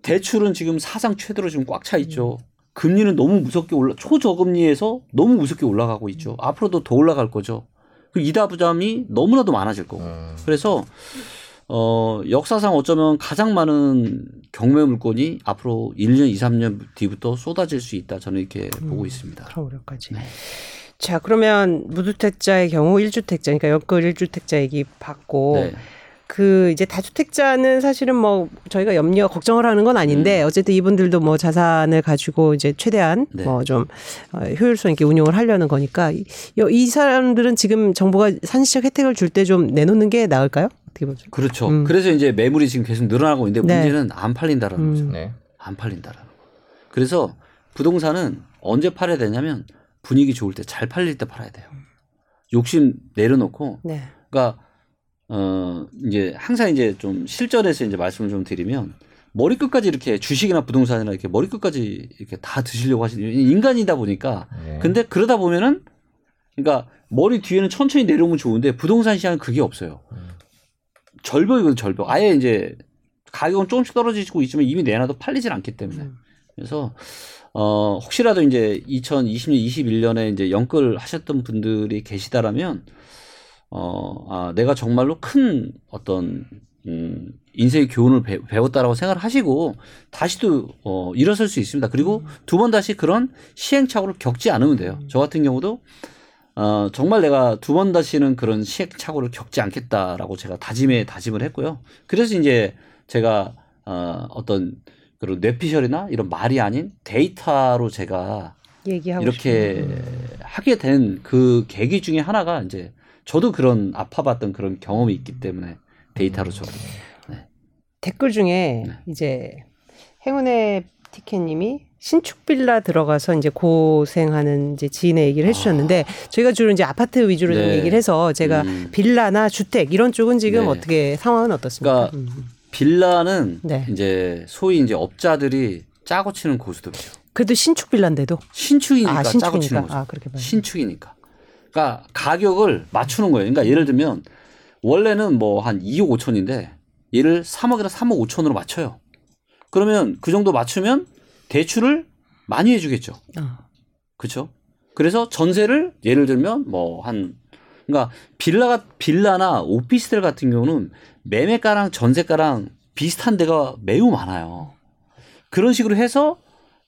대출은 지금 사상 최대로 지금 꽉 차 있죠. 금리는 너무 무섭게 올라 초저금리에서 너무 무섭게 올라가고 있죠. 앞으로도 더 올라갈 거죠. 그 이자 부담이 너무나도 많아질 거고. 음. 그래서 어 역사상 어쩌면 가장 많은 경매 물건이 앞으로 1년, 2, 3년 뒤부터 쏟아질 수 있다. 저는 이렇게 보고 있습니다. 올해까지. 네. 자 그러면 무주택자의 경우 1주택자 그러니까 연끌 1주택자 얘기 받고 네. 그 이제 다주택자는 사실은 뭐 저희가 염려 걱정을 하는 건 아닌데 어쨌든 이분들도 뭐 자산을 가지고 이제 최대한 음. 네. 뭐좀 효율성 있게 운용을 하려는 거니까 이, 이 사람들은 지금 정부가 산시적 혜택을 줄 때 좀 내놓는 게 나을까요? 어떻게 보죠? 그렇죠. 음. 그래서 이제 매물이 지금 계속 늘어나고 있는데 네. 문제는 안 팔린다라는 음. 거죠. 네. 안 팔린다라는 거. 그래서 부동산은 언제 팔아야 되냐면 분위기 좋을 때 잘 팔릴 때 팔아야 돼요. 욕심 내려놓고 네. 그러니까 어 이제 항상 이제 좀 실전에서 이제 말씀을 좀 드리면 머리 끝까지 이렇게 주식이나 부동산이나 이렇게 머리 끝까지 이렇게 다 드시려고 하시는 인간이다 보니까 네. 근데 그러다 보면은 그러니까 머리 뒤에는 천천히 내려오면 좋은데 부동산 시장은 그게 없어요. 음. 절벽이거든 절벽. 아예 이제 가격은 조금씩 떨어지고 있지만 이미 내놔도 팔리질 않기 때문에. 음. 그래서 어 혹시라도 이제 2020년, 21년에 이제 연끌 하셨던 분들이 계시다라면 어 아, 내가 정말로 큰 어떤 음 인생의 교훈을 배, 배웠다라고 생각을 하시고 다시 또 어, 일어설 수 있습니다. 그리고 두 번 다시 그런 시행착오를 겪지 않으면 돼요. 저 같은 경우도 어, 정말 내가 두 번 다시는 그런 시행착오를 겪지 않겠다라고 제가 다짐에 다짐을 했고요. 그래서 이제 제가 어, 어떤 그런 뇌피셜이나 이런 말이 아닌 데이터로 제가 이렇게 하게 된 그 계기 중에 하나가 이제 저도 그런 아파봤던 그런 경험이 있기 때문에 데이터로 저 댓글 중에 네. 이제 행운의 티켓님이 신축 빌라 들어가서 이제 고생하는 이제 지인의 얘기를 해주셨는데 저희가 주로 이제 아파트 위주로 좀 아. 네. 얘기를 해서 제가 음. 빌라나 주택 이런 쪽은 지금 네. 어떻게 상황은 어떻습니까? 그러니까 음. 빌라는 네. 이제 소위 이제 업자들이 짜고 치는 고수들이죠. 그래도 신축 빌라인데도 신축이니까 아 짜고 치는 신축이니까 거죠. 아. 신축이니까. 그러니까 가격을 맞추는 거예요. 그러니까 예를 들면 원래는 뭐 한 2억 5천인데 얘를 3억이나 3억 5천으로 맞춰요. 그러면 그 정도 맞추면 대출을 많이 해주겠죠. 아, 그렇죠? 그래서 전세를 예를 들면 뭐 한 그러니까 빌라가 빌라나 오피스텔 같은 경우는 매매가랑 전세가랑 비슷한 데가 매우 많아요. 그런 식으로 해서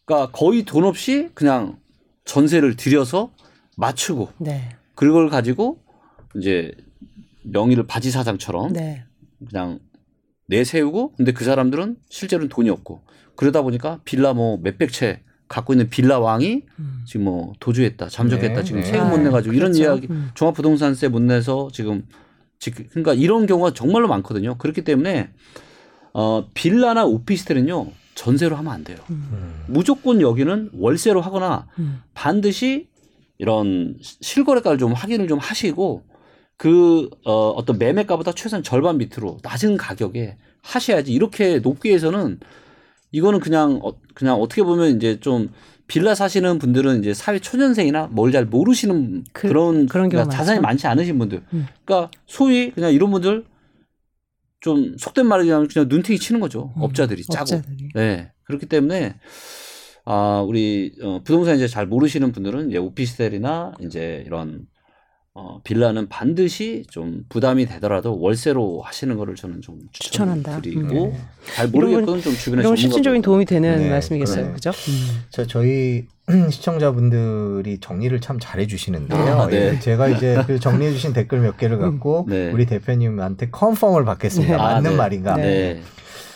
그러니까 거의 돈 없이 그냥 전세를 들여서 맞추고 네, 그걸 가지고 이제 명의를 바지 사장처럼 네, 그냥 내세우고 근데 그 사람들은 실제로는 돈이 없고 그러다 보니까 빌라 뭐 몇백 채 갖고 있는 빌라 왕이 음. 지금 뭐 도주했다 잠적했다 네, 지금 네. 세금 못 아, 내가지고 이런 그렇죠. 이야기 음. 종합부동산세 못 내서 지금 지금 그러니까 이런 경우가 정말로 많거든요 그렇기 때문에 어 빌라나 오피스텔은요 전세로 하면 안 돼요 음. 무조건 여기는 월세로 하거나 음. 반드시 이런 실거래가를 좀 확인을 좀 하시고 그 어, 어떤 매매가보다 최소한 절반 밑으로 낮은 가격에 하셔야지 이렇게 높게 해서는 이거는 그냥 어, 그냥 어떻게 보면 이제 좀 빌라 사시는 분들은 이제 사회 초년생이나 뭘 잘 모르시는 그- 그, 런 그런 경우 자산이 많죠. 많지 않으신 분들. 음. 그러니까 소위 그냥 이런 분들 좀 속된 말로 그냥 눈탱이 치는 거죠. 음, 업자들이 짜고. 업자들이. 네. 그렇기 때문에 아, 우리 어, 부동산 이제 잘 모르시는 분들은 이제 오피스텔이나 이제 이런 어, 빌라는 반드시 좀 부담이 되더라도 월세로 하시는 거를 저는 좀 추천한다. 드리고 음. 잘 모르겠거든 좀 주변에 이런 건 실질적인. 도움이 되는 네, 말씀이겠어요. 그죠? 음. 자, 저희 [clears throat] 시청자분들이 정리를 참 잘해 주시는데요. 아, 네. 예, 제가 이제 그 정리해 주신 댓글 몇 개를 갖고 네. 우리 대표님한테 컨펌을 받겠습니다. 네. 아, 맞는 네. 말인가? 네.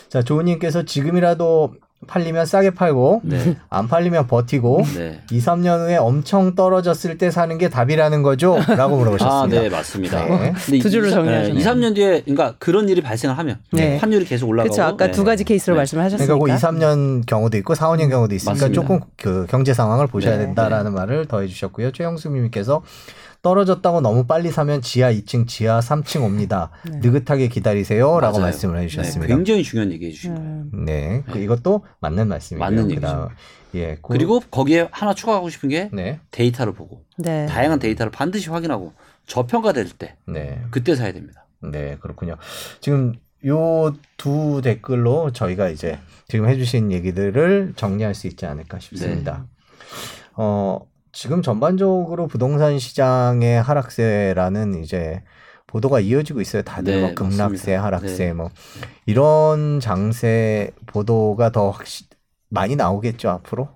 자, 조우님께서 지금이라도 팔리면 싸게 팔고 네. 안 팔리면 버티고 네. 2, 3년 후에 엄청 떨어졌을 때 사는 게 답이라는 거죠? 라고 아, 물어보셨습니다. 네, 맞습니다. 네. 줄로 이- 정리하셨네요. 2, 3년 뒤에 그러니까 그런 일이 발생을 하면 네. 환율이 계속 올라가고 그렇죠. 아까 네. 두 가지 케이스로 네. 말씀하셨으니까. 그러니까 그 2, 3년 경우도 있고 4, 5년 경우도 있으니까 맞습니다. 조금 그 경제 상황을 보셔야 네. 된다라는 말을 더해 주셨고요. 최영수 님께서 떨어졌다고 너무 빨리 사면 지하 2층, 지하 3층 옵니다. 네. 느긋하게 기다리세요라고 맞아요. 말씀을 해 네, 주셨습니다. 굉장히 중요한 얘기 해 주신 거예요. 음. 네. 그 이것도 맞는 말씀이고요. 맞는 그다음, 예. 그- 그리고 거기에 하나 추가하고 싶은 게 네. 데이터를 보고 네. 다양한 데이터를 반드시 확인하고 저평가될 때 네. 그때 사야 됩니다. 네, 그렇군요. 지금 요두 댓글로 저희가 이제 지금 해주신 얘기들을 정리할 수 있지 않을까 싶습니다. 어, 지금 전반적으로 부동산 시장의 하락세라는 이제 보도가 이어지고 있어요. 다들 네, 뭐 급락세, 맞습니다. 하락세 네. 뭐 이런 장세 보도가 더 확시, 많이 나오겠죠 앞으로.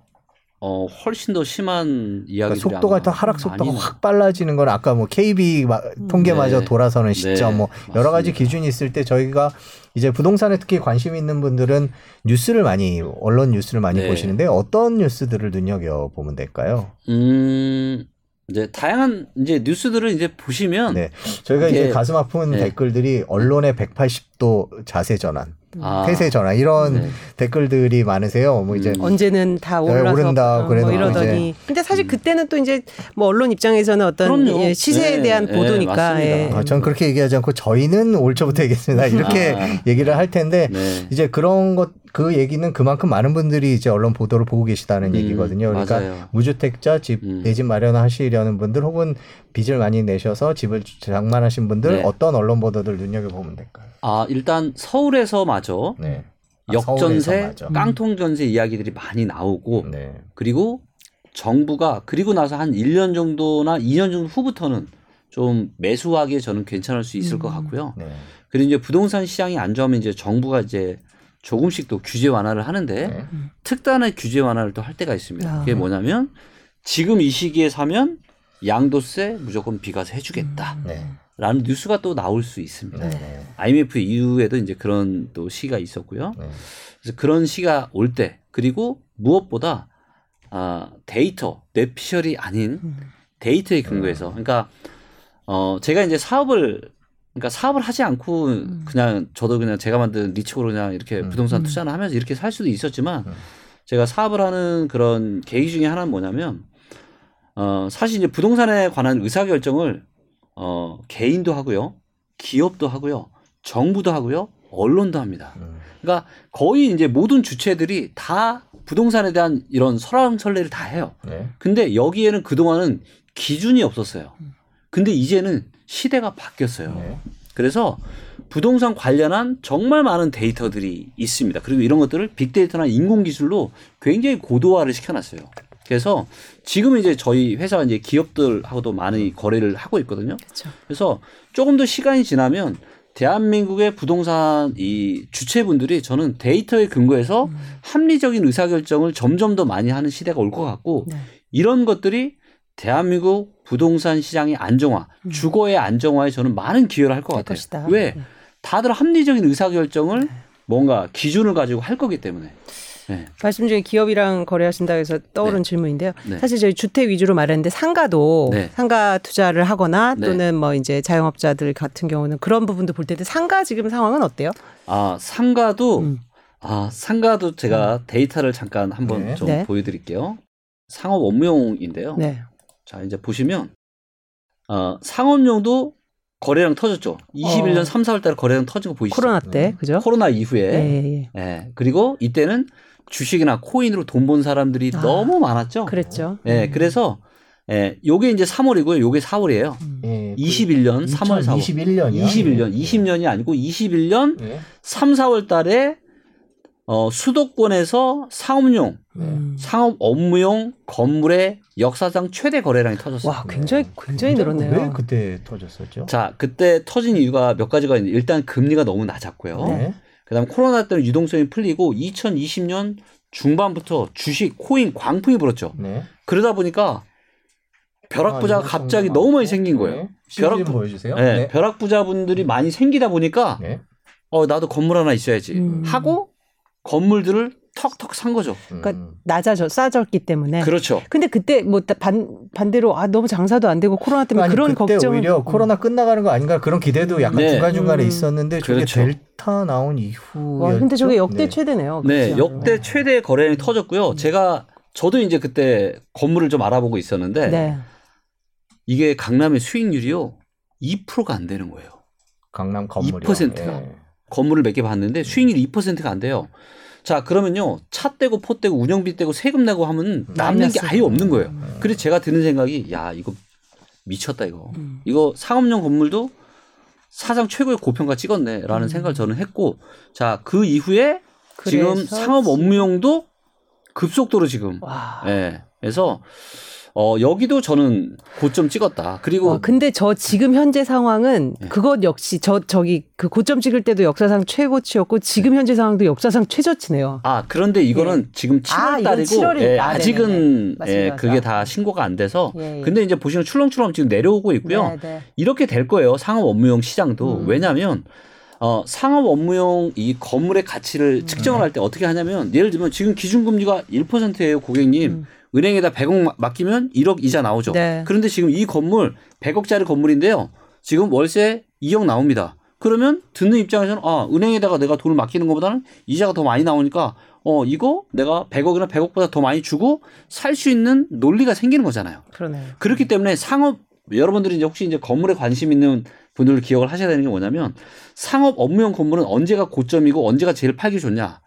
어 훨씬 더 심한 그러니까 이야기들이 속도가 더 하락 속도가 많이 확 빨라지는 건 아까 뭐 KB 마- 통계마저 네. 돌아서는 시점 네, 뭐 여러 가지 맞습니다. 기준이 있을 때 저희가 이제 부동산에 특히 관심 있는 분들은 뉴스를 많이 언론 뉴스를 많이 네. 보시는데 어떤 뉴스들을 눈여겨 보면 될까요? 음 이제 다양한 이제 뉴스들을 이제 보시면 네. 저희가 이제 가슴 아픈 네. 댓글들이 언론의 180도 자세 전환, 아, 태세 전환 이런 네. 댓글들이 많으세요. 뭐 이제 음. 언제는 다 네, 올라서 오른다, 어, 그래도 뭐 이러더니 근데 사실 그때는 또 이제 뭐 언론 입장에서는 어떤. 예, 시세에 네, 대한 네, 보도니까. 예. 어, 전 그렇게 얘기하지 않고 저희는 올 초부터 얘기했습니다. 이렇게 아. 얘기를 할 텐데 네. 이제 그런 것그 얘기는 그만큼 많은 분들이 이제 언론 보도를 보고 계시다는 음, 얘기거든요. 그러니까 맞아요. 무주택자 집 음. 내집 마련하시려는 분들 혹은 빚을 많이 내셔서 집을 장만하신 분들 네. 어떤 언론 보도들 눈여겨 보면 될까요? 아 일단 서울에서 마저 네. 아, 역전세, 서울에서 맞아. 깡통 전세 이야기들이 많이 나오고 네. 그리고 정부가 그리고 나서 한 1년 정도나 2년 정도 후부터는 좀 매수하기에 저는 괜찮을 수 있을 것 같고요. 네. 그리고 이제 부동산 시장이 안 좋으면 이제 정부가 이제 조금씩 또 규제 완화를 하는데 네. 특단의 규제 완화를 또 할 때가 있습니다. 아. 그게 뭐냐면 지금 이 시기에 사면 양도세 무조건 비과세 해주겠다. 네. 라는 뉴스가 또 나올 수 있습니다. 네. IMF 이후에도 이제 그런 또 시기가 있었고요. 네. 그래서 그런 시기가 올 때 그리고 무엇보다 아, 데이터 뇌피셜이 아닌 음. 데이터에 근거해서 그러니까 어 제가 이제 사업을 그러니까 사업을 하지 않고 그냥 저도 그냥 제가 만든 리치고로 그냥 이렇게 음. 부동산 음. 투자를 하면서 이렇게 살 수도 있었지만 음. 제가 사업을 하는 그런 계기 중에 하나는 뭐냐면 어 사실 이제 부동산에 관한 의사 결정을 어 개인도 하고요. 기업도 하고요. 정부도 하고요. 언론도 합니다. 음. 그러니까 거의 이제 모든 주체들이 다 부동산에 대한 이런 설왕설래를 다 해요. 네. 근데 여기에는 그동안은 기준이 없었어요. 근데 이제는 시대가 바뀌었어요. 네. 그래서 부동산 관련한 정말 많은 데이터들이 있습니다. 그리고 이런 것들을 빅데이터나 인공기술로 굉장히 고도화를 시켜놨어요. 그래서 지금 이제 저희 회사가 이제 기업들하고도 많이 거래를 하고 있거든요. 그렇죠. 그래서 조금 더 시간이 지나면 대한민국의 부동산 이 주체분들이 저는 데이터에 근거해서 합리적인 의사결정을 점점 더 많이 하는 시대가 올 것 같고 네. 이런 것들이 대한민국 부동산 시장의 안정화, 음. 주거의 안정화에 저는 많은 기여를 할것할 같아요. 것이다. 왜? 네. 다들 합리적인 의사결정을 뭔가 기준을 가지고 할 거기 때문에. 네. 말씀 중에 기업이랑 거래하신다 해서 떠오른 질문인데요. 네. 사실 저희 주택 위주로 말했는데 상가도 네. 상가 투자를 하거나 네. 또는 뭐 이제 자영업자들 같은 경우는 그런 부분도 볼 텐데 상가 지금 상황은 어때요? 아, 상가도 음. 아, 상가도 제가 데이터를 잠깐 한번 네. 좀 네. 보여드릴게요. 상업 업무용인데요. 네. 자, 이제 보시면, 어, 상업용도 거래량 터졌죠. 21년 어. 3, 4월 달에 거래량 터진 거 보이시죠? 코로나 때 네. 그죠? 코로나 이후에. 예, 예, 예. 예. 그리고 이때는 주식이나 코인으로 돈번 사람들이 아, 너무 많았죠. 그랬죠. 예, 음. 그래서, 예, 요게 이제 3월이고요. 요게 4월이에요. 음. 예, 그 21년 3월, 4월. 21년이요. 21년, 20년이 아니고 21년 예. 3, 4월 달에 어, 수도권에서 상업용, 음. 상업 업무용 건물의 역사상 최대 거래량이 터졌어요. 와, 굉장히 굉장히 늘었네요. 왜 그때 터졌었죠? 자, 그때 터진 이유가 몇 가지가 있는데 일단 금리가 너무 낮았고요. 네. 그다음 코로나 때문에 유동성이 풀리고 2020년 중반부터 주식, 코인, 광풍이 불었죠. 네. 그러다 보니까 벼락 부자가 아, 갑자기 너무 많이 생긴 거예요. 네. 벼락 좀 벼락- 보여주세요. 네, 네. 벼락 부자분들이 많이 생기다 보니까 네. 어 나도 건물 하나 있어야지 음. 하고 건물들을 턱턱 산 거죠. 그러니까 음. 낮아져 싸졌기 때문에. 그렇죠. 근데 그때 뭐 반 반대로 아 너무 장사도 안 되고 코로나 때문에 아니, 그런 그때 걱정은 오히려 코로나 끝나가는 거 아닌가 그런 기대도 약간 네. 중간 중간에 음. 있었는데 저게 그렇죠. 델타 나온 이후. 와, 근데 저게 역대 최대네요. 네, 그렇죠? 역대 최대 거래량이 터졌고요. 제가 저도 이제 그때 건물을 좀 알아보고 있었는데 네. 이게 강남의 수익률이요 2%가 안 되는 거예요. 강남 건물이 2%가. 예. 건물을 몇 개 봤는데 수익률이 2%가 안 돼요. 자 그러면요 차 떼고 포 떼고 운영비 떼고 세금 내고 하면 남는 게. 아예 없는 거예요. 음. 그래서 제가 드는 생각이 야 이거 미쳤다 이거. 음. 이거 상업용 건물도 사상 최고의 고평가 찍었네라는 음. 생각을 저는 했고 자 그 이후에 지금 상업 업무용도 급속도로 지금 와. 예. 그래서 어 여기도 저는 고점 찍었다. 그리고 와, 근데 저 지금 현재 상황은 네. 그것 역시 저 저기 그 고점 찍을 때도 역사상 최고치였고 지금 현재 상황도 역사상 최저치네요. 아 그런데 이거는 지금 7월 예. 아, 이건 달이고 7월이니까. 예, 아. 맞습니다, 예. 그게 다 신고가 안 돼서 예, 예. 근데 이제 보시면 출렁출렁 지금 내려오고 있고요. 네, 네. 이렇게 될 거예요. 상업 업무용 시장도. 음. 왜냐하면 어, 상업 업무용 이 건물의 가치를 음. 측정을 할 때 어떻게 하냐면 예를 들면 지금 기준금리가 1%예요, 고객님. 음. 은행에다 100억 마- 맡기면 1억 이자 나오죠. 네. 그런데 지금 이 건물 100억짜리 건물인데요. 지금 월세 2억 나옵니다. 그러면 듣는 입장에서는 아, 은행에다가 내가 돈을 맡기는 것보다는 이자가 더 많이 나오니까 어, 이거 내가 100억이나 100억보다 더 많이 주고 살 수 있는 논리가 생기는 거잖아요. 그러네요. 그렇기 때문에 상업 여러분들이 이제 혹시 이제 건물에 관심 있는 분들 기억을 하셔야 되는 게 뭐냐면 상업 업무용 건물은 언제가 고점이고 언제가 제일 팔기 좋냐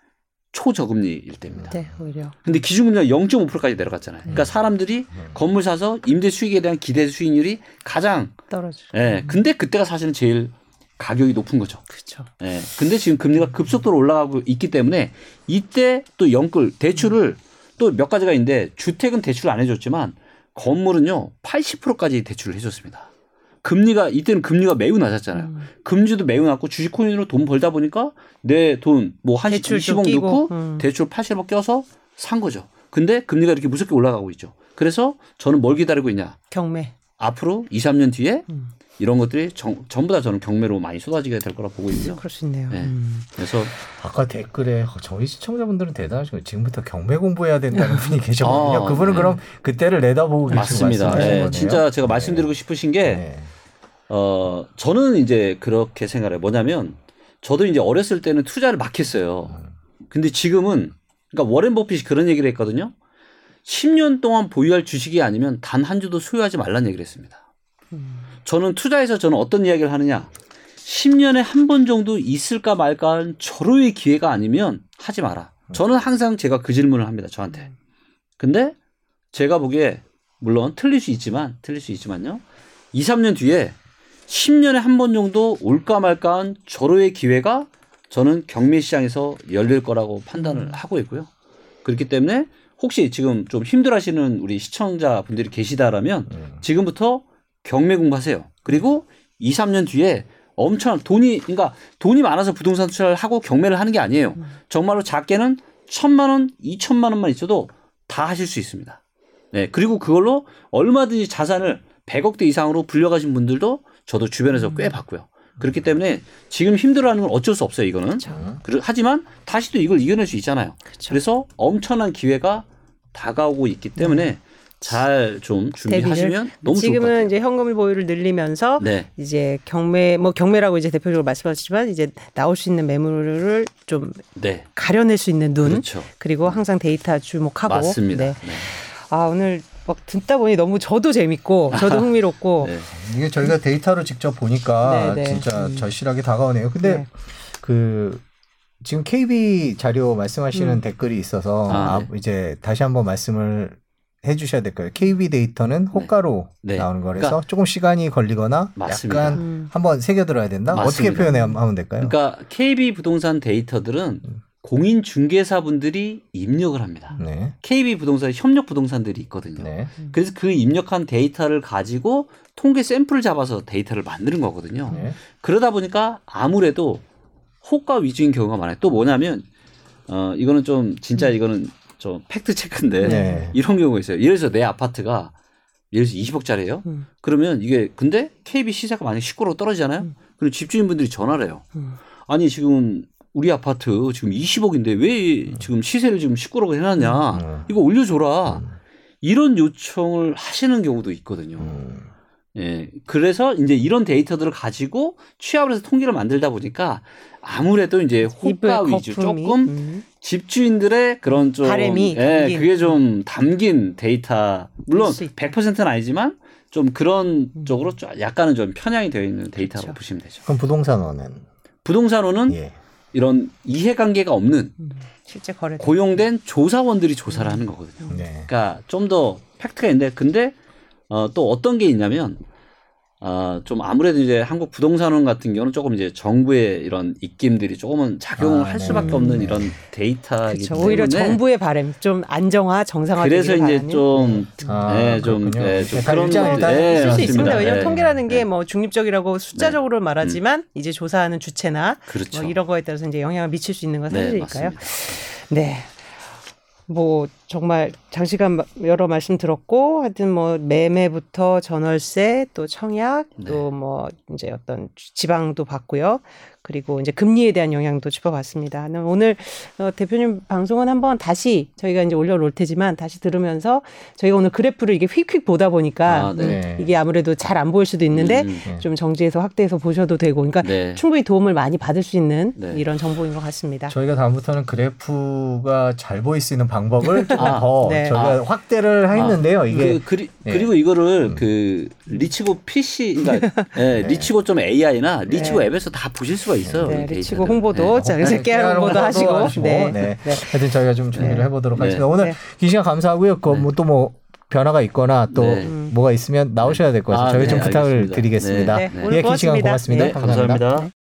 초저금리일 때입니다. 네, 오히려. 근데 기준금리가 0.5%까지 내려갔잖아요. 그러니까 사람들이 건물 사서 임대 수익에 대한 기대 수익률이 가장 떨어져. 예. 근데 그때가 사실은 제일 가격이 높은 거죠. 그렇죠. 예. 근데 지금 금리가 급속도로 올라가고 있기 때문에 이때 또 영끌 대출을 또 몇 가지가 있는데 주택은 대출 안 해줬지만 건물은요 80%까지 대출을 해줬습니다. 금리가 이때는 금리가 매우 낮았잖아요. 음. 금리도 매우 낮고 주식 코인으로 돈 벌다 보니까 내 돈 뭐한 대출 좀 20억 끼고, 넣고 음. 대출 80억 껴서 산 거죠. 근데 금리가 이렇게 무섭게 올라가고 있죠. 그래서 저는 뭘 기다리고 있냐? 경매. 앞으로 2, 3년 뒤에 음. 이런 것들이 전, 전부 다 저는 경매로 많이 쏟아지게 될 거라 보고 있고요. 그럴 수 있네요. 네. 음. 그래서 아까 댓글에 어, 저희 시청자분들은 거예요. 지금부터 경매 공부해야 된다는 분이 [laughs] 계셨거든요. 아, 그분은 네. 그럼 그때를 내다보고 맞습니다. 거네요. 진짜 제가 말씀드리고 싶으신 게 네. 어, 저는 이제 그렇게 생각해요. 뭐냐면 저도 이제 어렸을 때는 투자를 막 했어요. 근데 지금은 그러니까 워렌 버핏이 그런 얘기를 했거든요. 10년 동안 보유할 주식이 아니면 단 한 주도 소유하지 말라는 얘기를 했습니다. 음. 저는 투자에서 저는 어떤 이야기를 하느냐. 10년에 한 번 정도 있을까 말까 한 절호의 기회가 아니면 하지 마라. 저는 항상 제가 그 질문을 합니다. 저한테. 근데 제가 보기에 물론 틀릴 수 있지만 틀릴 수 있지만요. 2, 3년 뒤에 10년에 한 번 정도 올까 말까 한 절호의 기회가 저는 경매 시장에서 열릴 거라고 판단을 하고 있고요. 그렇기 때문에 혹시 지금 좀 힘들어하시는 우리 시청자 분들이 계시다라면 음. 지금부터 경매 공부하세요. 그리고 2, 3년 뒤에 엄청 돈이 그러니까 돈이 많아서 부동산 투자를 하고 경매를 하는 게 아니에요. 정말로 작게는 천만 원, 이천만 원만 있어도 다 하실 수 있습니다. 네. 그리고 그걸로 얼마든지 자산을 100억대 이상으로 불려가신 분들도 저도 주변에서 꽤 봤고요. 그렇기 때문에 지금 힘들어하는 건 어쩔 수 없어요. 이거는. 그렇- 하지만 다시 또 이걸 이겨낼 수 있잖아요. 그렇죠. 그래서 엄청난 기회가 다가오고 있기 때문에 잘 좀 준비하시면 너무 지금은. 이제 현금을 보유를 늘리면서 네. 이제 경매 뭐 경매라고 이제 대표적으로 말씀하시지만 이제 나올 수 있는 매물을 좀 네. 가려낼 수 있는 눈 그렇죠. 그리고 항상 데이터 주목하고 맞습니다. 네. 네. 아 오늘 막 듣다 보니 너무 저도 재밌고 저도 [laughs] 흥미롭고 네. 이게 저희가 데이터로 직접 보니까 네, 네. 진짜 음. 절실하게 다가오네요. 근데 네. 그 지금 KB 자료 말씀하시는 음. 댓글이 있어서 아, 아, 이제 다시 한번 말씀을 해주셔야 될 거예요. KB 데이터는 호가로 네. 나오는 거라서 그러니까 조금 시간이 걸리거나 맞습니다. 약간 음. 한번 새겨 들어야 된다. 맞습니다. 어떻게 표현하면 될까요? 그러니까 KB 부동산 데이터들은 공인 중개사 분들이 입력을 합니다. 네, KB 부동산 협력 부동산들이 있거든요. 네, 그래서 그 입력한 데이터를 가지고 통계 샘플을 잡아서 데이터를 만드는 거거든요. 네. 그러다 보니까 아무래도 호가 위주인 경우가 많아요. 또 뭐냐면 어 이거는 좀 진짜 이거는 좀 팩트 체크인데 네. 이런 경우가 있어요. 예를 들어서 내 아파트가 예를 들어서 20억짜리예요. 음. 그러면 이게 근데 KB 시세가 만약 19로 떨어지잖아요. 음. 그럼 집주인분들이 전화를 해요. 음. 아니 지금 우리 아파트 지금 20억인데 왜 지금 시세를 지금 19억 해놨냐? 음. 이거 올려줘라. 음. 이런 요청을 하시는 경우도 있거든요. 음. 예. 그래서 이제 이런 데이터들을 가지고 취합을 해서 통계를 만들다 보니까 아무래도 이제 호가 위주 거품이. 조금 음. 집주인들의 그런 좀 바람이 예, 담긴. 그게 좀 담긴 데이터 물론 수 있다. 100%는 아니지만 좀 그런 음. 쪽으로 좀 약간은 좀 편향이 되어 있는 데이터라고 그렇죠. 보시면 되죠. 그럼 부동산원은 부동산원은 예. 이런 이해관계가 없는 음. 실제 거래. 고용된 조사원들이 조사를 하는 거거든요. 네. 그러니까 좀 더 팩트가 있는데 근데 어, 또 어떤 게 있냐면 어, 좀 아무래도 이제 한국 부동산원 같은 경우는 조금 이제 정부의 이런 입김들이 조금은 작용을 아, 할 네. 수밖에 없는 이런 데이터이기 그렇죠. 때문에 오히려 정부의 바램 좀 안정화, 정상화. 그래서 이제 좀 아, 예, 좀. 예, 좀다 그런 일장 것도- 일단 예, 쓸수 맞습니다. 있습니다. 왜냐하면 예. 통계라는 게 예. 뭐 중립적이라고 숫자적으로 말하지만 이제 조사하는 주체나 그렇죠. 뭐 이런 거에 따라서 이제 영향을 미칠 수 있는 건 네, 사실이니까요. 맞습니다. 네. 뭐 정말 장시간 마- 여러 말씀 들었고 하여튼 뭐 매매부터 전월세 또 청약 네. 또뭐 이제 어떤 지방도 봤고요. 그리고 이제 금리에 대한 영향도 짚어봤습니다. 그럼 오늘 어, 대표님 방송은 한번 다시 저희가 이제 올려놓을 테지만 다시 들으면서 저희가 오늘 그래프를 이게 휙휙 보다 보니까 아, 네. 네. 이게 아무래도 잘 안 보일 수도 있는데 음, 네. 좀 정지해서 확대해서 보셔도 되고 그러니까 네. 충분히 도움을 많이 받을 수 있는 네. 이런 정보인 것 같습니다. 저희가 다음부터는 그래프가 잘 보일 수 있는 방법을 조금 아, 더 네. 저희가 아. 확대를 했는데요. 이게 그, 그리, 예. 그리고 이거를 그 리치고 PC 그러니까 예, [laughs] 리치고 좀 AI나 리치고 네. 앱에서 다 보실 수가 있어요. 네, 이 리치고. 홍보도 자, 네, 깨알 홍보도 하시고, 네. 네. 네. 하여튼 저희가 좀 준비를 네. 해보도록 네. 하겠습니다. 오늘 네. 긴 시간 감사하고요. 그뭐또뭐 변화가 있거나 또 네. 음. 뭐가 있으면 나오셔야 될 것 같아요. 아, 저희 네, 좀 부탁을 알겠습니다. 드리겠습니다. 네, 네. 예, 긴 시간 고맙습니다. 네, 감사합니다.